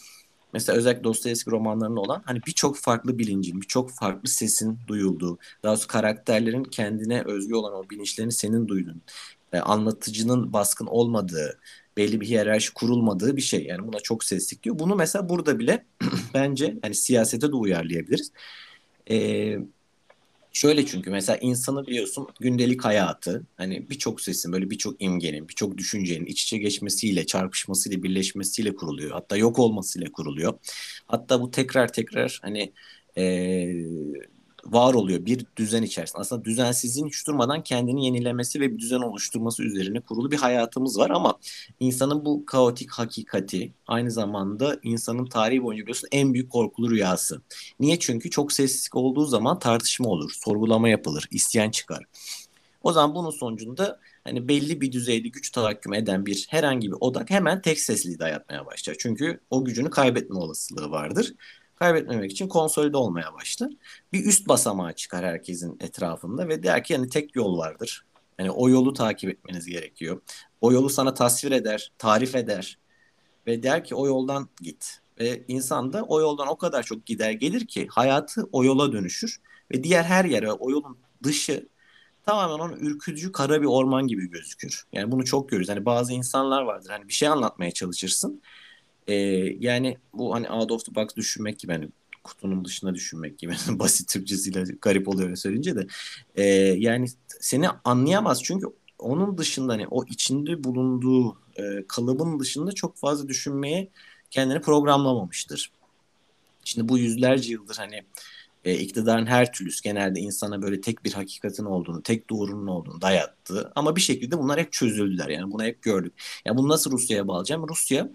mesela özellikle Dostoyevski romanlarında olan hani birçok farklı bilincin, birçok farklı sesin duyulduğu, daha doğrusu karakterlerin kendine özgü olan o bilinçlerini senin duyduğun, e, anlatıcının baskın olmadığı, belli bir hiyerarşi kurulmadığı bir şey. Yani buna çok seslik diyor. Bunu mesela burada bile bence hani siyasete de uyarlayabiliriz. Ee, şöyle çünkü mesela insanı biliyorsun gündelik hayatı hani birçok sesin böyle birçok imgenin, birçok düşüncenin iç içe geçmesiyle, çarpışmasıyla, birleşmesiyle kuruluyor. Hatta yok olmasıyla kuruluyor. Hatta bu tekrar tekrar hani e, var oluyor bir düzen içerisinde. Aslında düzensizliğin hiç durmadan kendini yenilemesi ve bir düzen oluşturması üzerine kurulu bir hayatımız var ama insanın bu kaotik hakikati aynı zamanda insanın tarihi boyunca biliyorsun en büyük korkulu rüyası. Niye? Çünkü çok sessizlik olduğu zaman tartışma olur, sorgulama yapılır, isyan çıkar. O zaman bunun sonucunda hani belli bir düzeyde güç tahakküm eden bir herhangi bir odak hemen tek sesli dayatmaya başlar. Çünkü o gücünü kaybetme olasılığı vardır kaybetmemek için konsolide olmaya başlar. Bir üst basamağa çıkar herkesin etrafında ve der ki yani tek yol vardır. Yani o yolu takip etmeniz gerekiyor. O yolu sana tasvir eder, tarif eder ve der ki o yoldan git. Ve insan da o yoldan o kadar çok gider gelir ki hayatı o yola dönüşür ve diğer her yere o yolun dışı tamamen onun ürkütücü kara bir orman gibi gözükür. Yani bunu çok görürüz. Hani bazı insanlar vardır. Hani bir şey anlatmaya çalışırsın e, yani bu hani out of the box düşünmek gibi hani kutunun dışına düşünmek gibi basit Türkçesiyle garip oluyor öyle söyleyince de e, yani seni anlayamaz çünkü onun dışında hani o içinde bulunduğu e, kalıbın dışında çok fazla düşünmeye kendini programlamamıştır. Şimdi bu yüzlerce yıldır hani e, iktidarın her türlüsü genelde insana böyle tek bir hakikatin olduğunu, tek doğrunun olduğunu dayattı. Ama bir şekilde bunlar hep çözüldüler. Yani bunu hep gördük. Yani bunu nasıl Rusya'ya bağlayacağım? Rusya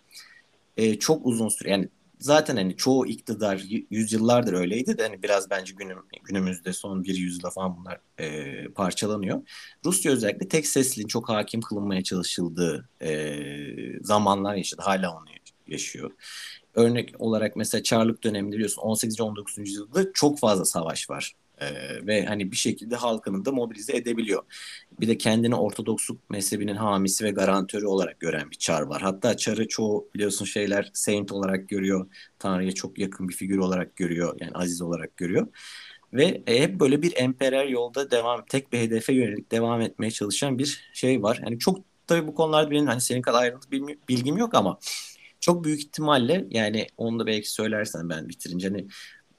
e, çok uzun süre yani zaten hani çoğu iktidar yüzyıllardır öyleydi de hani biraz bence günüm, günümüzde son bir yüzyılda falan bunlar e, parçalanıyor. Rusya özellikle tek sesliliğin çok hakim kılınmaya çalışıldığı e, zamanlar yaşadı. Hala onu yaşıyor. Örnek olarak mesela Çarlık döneminde biliyorsun 18. 19. yüzyılda çok fazla savaş var. Ee, ve hani bir şekilde halkını da mobilize edebiliyor. Bir de kendini Ortodoksluk mezhebinin hamisi ve garantörü olarak gören bir çar var. Hatta çarı çoğu biliyorsun şeyler saint olarak görüyor. Tanrı'ya çok yakın bir figür olarak görüyor. Yani aziz olarak görüyor. Ve e, hep böyle bir emperyal yolda devam, tek bir hedefe yönelik devam etmeye çalışan bir şey var. Yani çok tabii bu konularda benim hani senin kadar ayrıntı bilgim yok ama çok büyük ihtimalle yani onu da belki söylersen ben bitirince hani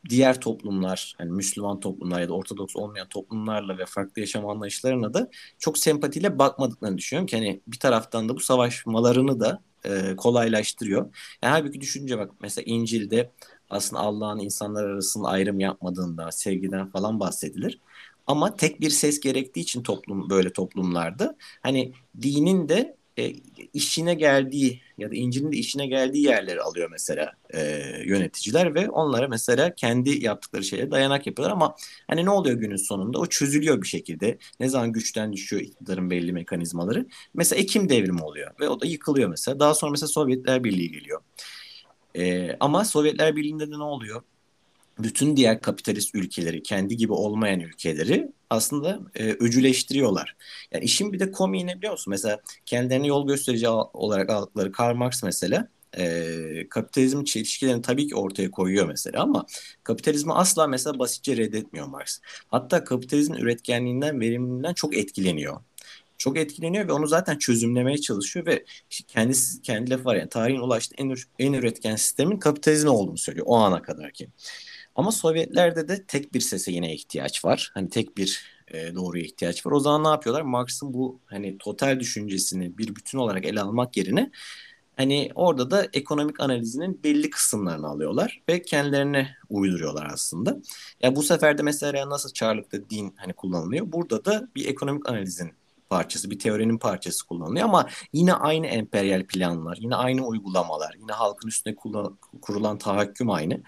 diğer toplumlar, yani Müslüman toplumlar ya da Ortodoks olmayan toplumlarla ve farklı yaşam anlayışlarına da çok sempatiyle bakmadıklarını düşünüyorum ki hani bir taraftan da bu savaşmalarını da e, kolaylaştırıyor. Yani halbuki düşünce bak mesela İncil'de aslında Allah'ın insanlar arasında ayrım yapmadığında, sevgiden falan bahsedilir. Ama tek bir ses gerektiği için toplum böyle toplumlarda hani dinin de e, işine geldiği ya da İncil'in de işine geldiği yerleri alıyor mesela e, yöneticiler ve onlara mesela kendi yaptıkları şeye dayanak yapıyorlar. Ama hani ne oluyor günün sonunda? O çözülüyor bir şekilde. Ne zaman güçten düşüyor iktidarın belli mekanizmaları? Mesela Ekim devrimi oluyor ve o da yıkılıyor mesela. Daha sonra mesela Sovyetler Birliği geliyor. E, ama Sovyetler Birliği'nde de ne oluyor bütün diğer kapitalist ülkeleri, kendi gibi olmayan ülkeleri aslında e, öcüleştiriyorlar. Yani işin bir de komiği ne biliyor musun? Mesela kendilerini yol gösterici olarak aldıkları Karl Marx mesela e, kapitalizm çelişkilerini tabii ki ortaya koyuyor mesela ama kapitalizmi asla mesela basitçe reddetmiyor Marx. Hatta kapitalizmin üretkenliğinden, verimliliğinden çok etkileniyor çok etkileniyor ve onu zaten çözümlemeye çalışıyor ve kendisi kendi lafı var yani tarihin ulaştığı en, en üretken sistemin kapitalizm olduğunu söylüyor o ana kadar ki. Ama Sovyetlerde de tek bir sese yine ihtiyaç var. Hani tek bir e, doğruya ihtiyaç var. O zaman ne yapıyorlar? Marx'ın bu hani total düşüncesini bir bütün olarak ele almak yerine hani orada da ekonomik analizinin belli kısımlarını alıyorlar ve kendilerine uyduruyorlar aslında. Ya bu sefer de mesela nasıl Çarlık'ta din hani kullanılıyor. Burada da bir ekonomik analizin parçası, bir teorinin parçası kullanılıyor ama yine aynı emperyal planlar, yine aynı uygulamalar, yine halkın üstüne kurulan tahakküm aynı.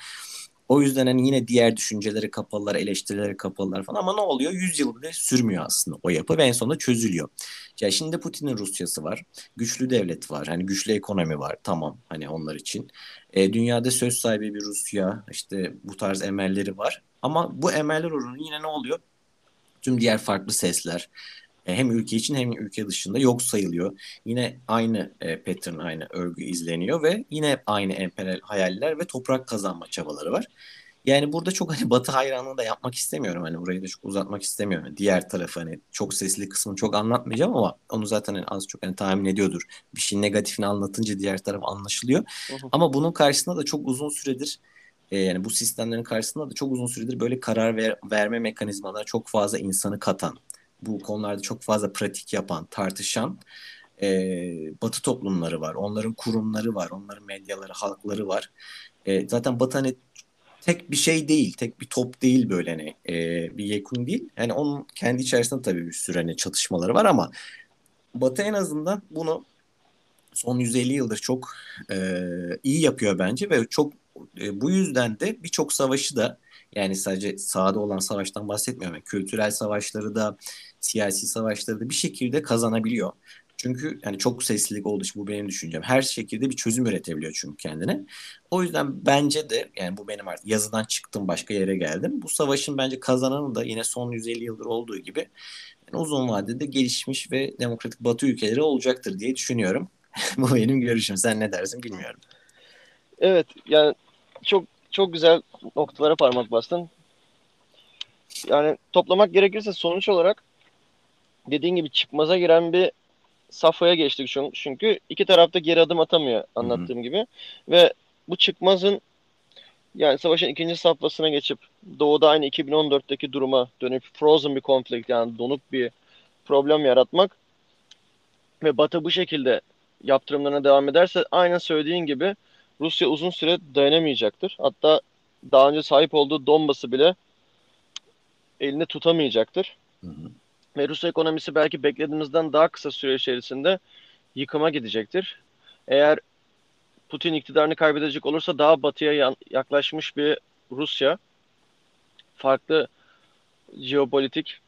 O yüzden hani yine diğer düşünceleri kapalılar, eleştirileri kapalılar falan ama ne oluyor? 100 yıl bile sürmüyor aslında o yapı ve en sonunda çözülüyor. Ya şimdi Putin'in Rusyası var. Güçlü devlet var. Hani güçlü ekonomi var. Tamam hani onlar için. E, dünyada söz sahibi bir Rusya işte bu tarz emelleri var. Ama bu emeller oranı yine ne oluyor? Tüm diğer farklı sesler, hem ülke için hem ülke dışında yok sayılıyor. Yine aynı e, pattern, aynı örgü izleniyor ve yine aynı emperyal hayaller ve toprak kazanma çabaları var. Yani burada çok hani Batı hayranlığı da yapmak istemiyorum. Hani burayı da çok uzatmak istemiyorum. Diğer tarafı hani çok sesli kısmını çok anlatmayacağım ama onu zaten hani az çok hani tahmin ediyordur. Bir şeyin negatifini anlatınca diğer taraf anlaşılıyor. Hı hı. Ama bunun karşısında da çok uzun süredir e, yani bu sistemlerin karşısında da çok uzun süredir böyle karar ver, verme mekanizmaları çok fazla insanı katan, bu konularda çok fazla pratik yapan, tartışan e, Batı toplumları var. Onların kurumları var, onların medyaları, halkları var. E, zaten Batı hani tek bir şey değil, tek bir top değil böyle hani e, bir yekun değil. Yani onun kendi içerisinde tabii bir sürü hani çatışmaları var ama Batı en azından bunu son 150 yıldır çok e, iyi yapıyor bence ve çok e, bu yüzden de birçok savaşı da yani sadece sahada olan savaştan bahsetmiyorum. Yani kültürel savaşları da siyasi savaşları da bir şekilde kazanabiliyor. Çünkü yani çok seslilik olduğu için bu benim düşüncem. Her şekilde bir çözüm üretebiliyor çünkü kendine. O yüzden bence de yani bu benim artık yazıdan çıktım başka yere geldim. Bu savaşın bence kazananı da yine son 150 yıldır olduğu gibi yani uzun vadede gelişmiş ve demokratik batı ülkeleri olacaktır diye düşünüyorum. bu benim görüşüm. Sen ne dersin bilmiyorum. Evet yani çok çok güzel noktalara parmak bastın. Yani toplamak gerekirse sonuç olarak dediğin gibi çıkmaza giren bir safhaya geçtik çünkü iki tarafta geri adım atamıyor anlattığım Hı-hı. gibi ve bu çıkmazın yani savaşın ikinci safhasına geçip doğuda aynı 2014'teki duruma dönüp frozen bir konflikt yani donuk bir problem yaratmak ve Batı bu şekilde yaptırımlarına devam ederse aynen söylediğin gibi Rusya uzun süre dayanamayacaktır. Hatta daha önce sahip olduğu Donbas'ı bile elinde tutamayacaktır. Hı hı. Ve Rus ekonomisi belki beklediğimizden daha kısa süre içerisinde yıkıma gidecektir. Eğer Putin iktidarını kaybedecek olursa daha batıya yaklaşmış bir Rusya farklı jeopolitik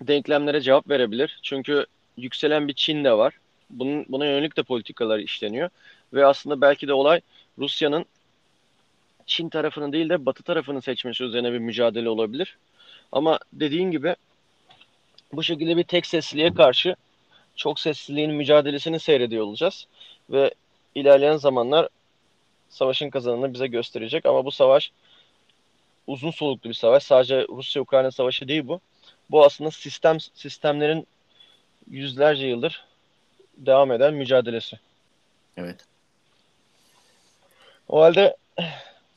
denklemlere cevap verebilir. Çünkü yükselen bir Çin de var. Bunun, buna yönelik de politikalar işleniyor. Ve aslında belki de olay Rusya'nın Çin tarafını değil de Batı tarafını seçmesi üzerine bir mücadele olabilir. Ama dediğin gibi bu şekilde bir tek sesliliğe karşı çok sesliliğin mücadelesini seyrediyor olacağız. Ve ilerleyen zamanlar savaşın kazanını bize gösterecek. Ama bu savaş uzun soluklu bir savaş. Sadece Rusya-Ukrayna savaşı değil bu. Bu aslında sistem sistemlerin yüzlerce yıldır devam eden mücadelesi. Evet. O halde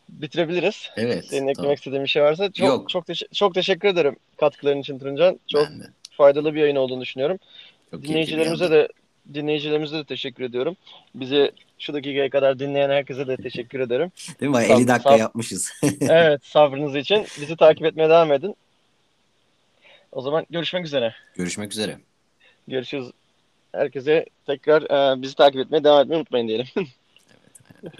bitirebiliriz. Evet. Senin eklemek tamam. istediğin bir şey varsa çok Yok. çok teş- çok teşekkür ederim katkıların için Turuncan. Çok faydalı bir yayın olduğunu düşünüyorum. Çok dinleyicilerimize de dinleyicilerimize de teşekkür ediyorum. Bizi Şu dakikaya kadar dinleyen herkese de teşekkür ederim. Değil mi? Sab- 50 dakika sab- yapmışız. evet sabrınız için. Bizi takip etmeye devam edin. O zaman görüşmek üzere. Görüşmek üzere. Görüşürüz. Herkese tekrar e, bizi takip etmeye devam etmeyi unutmayın diyelim. Evet.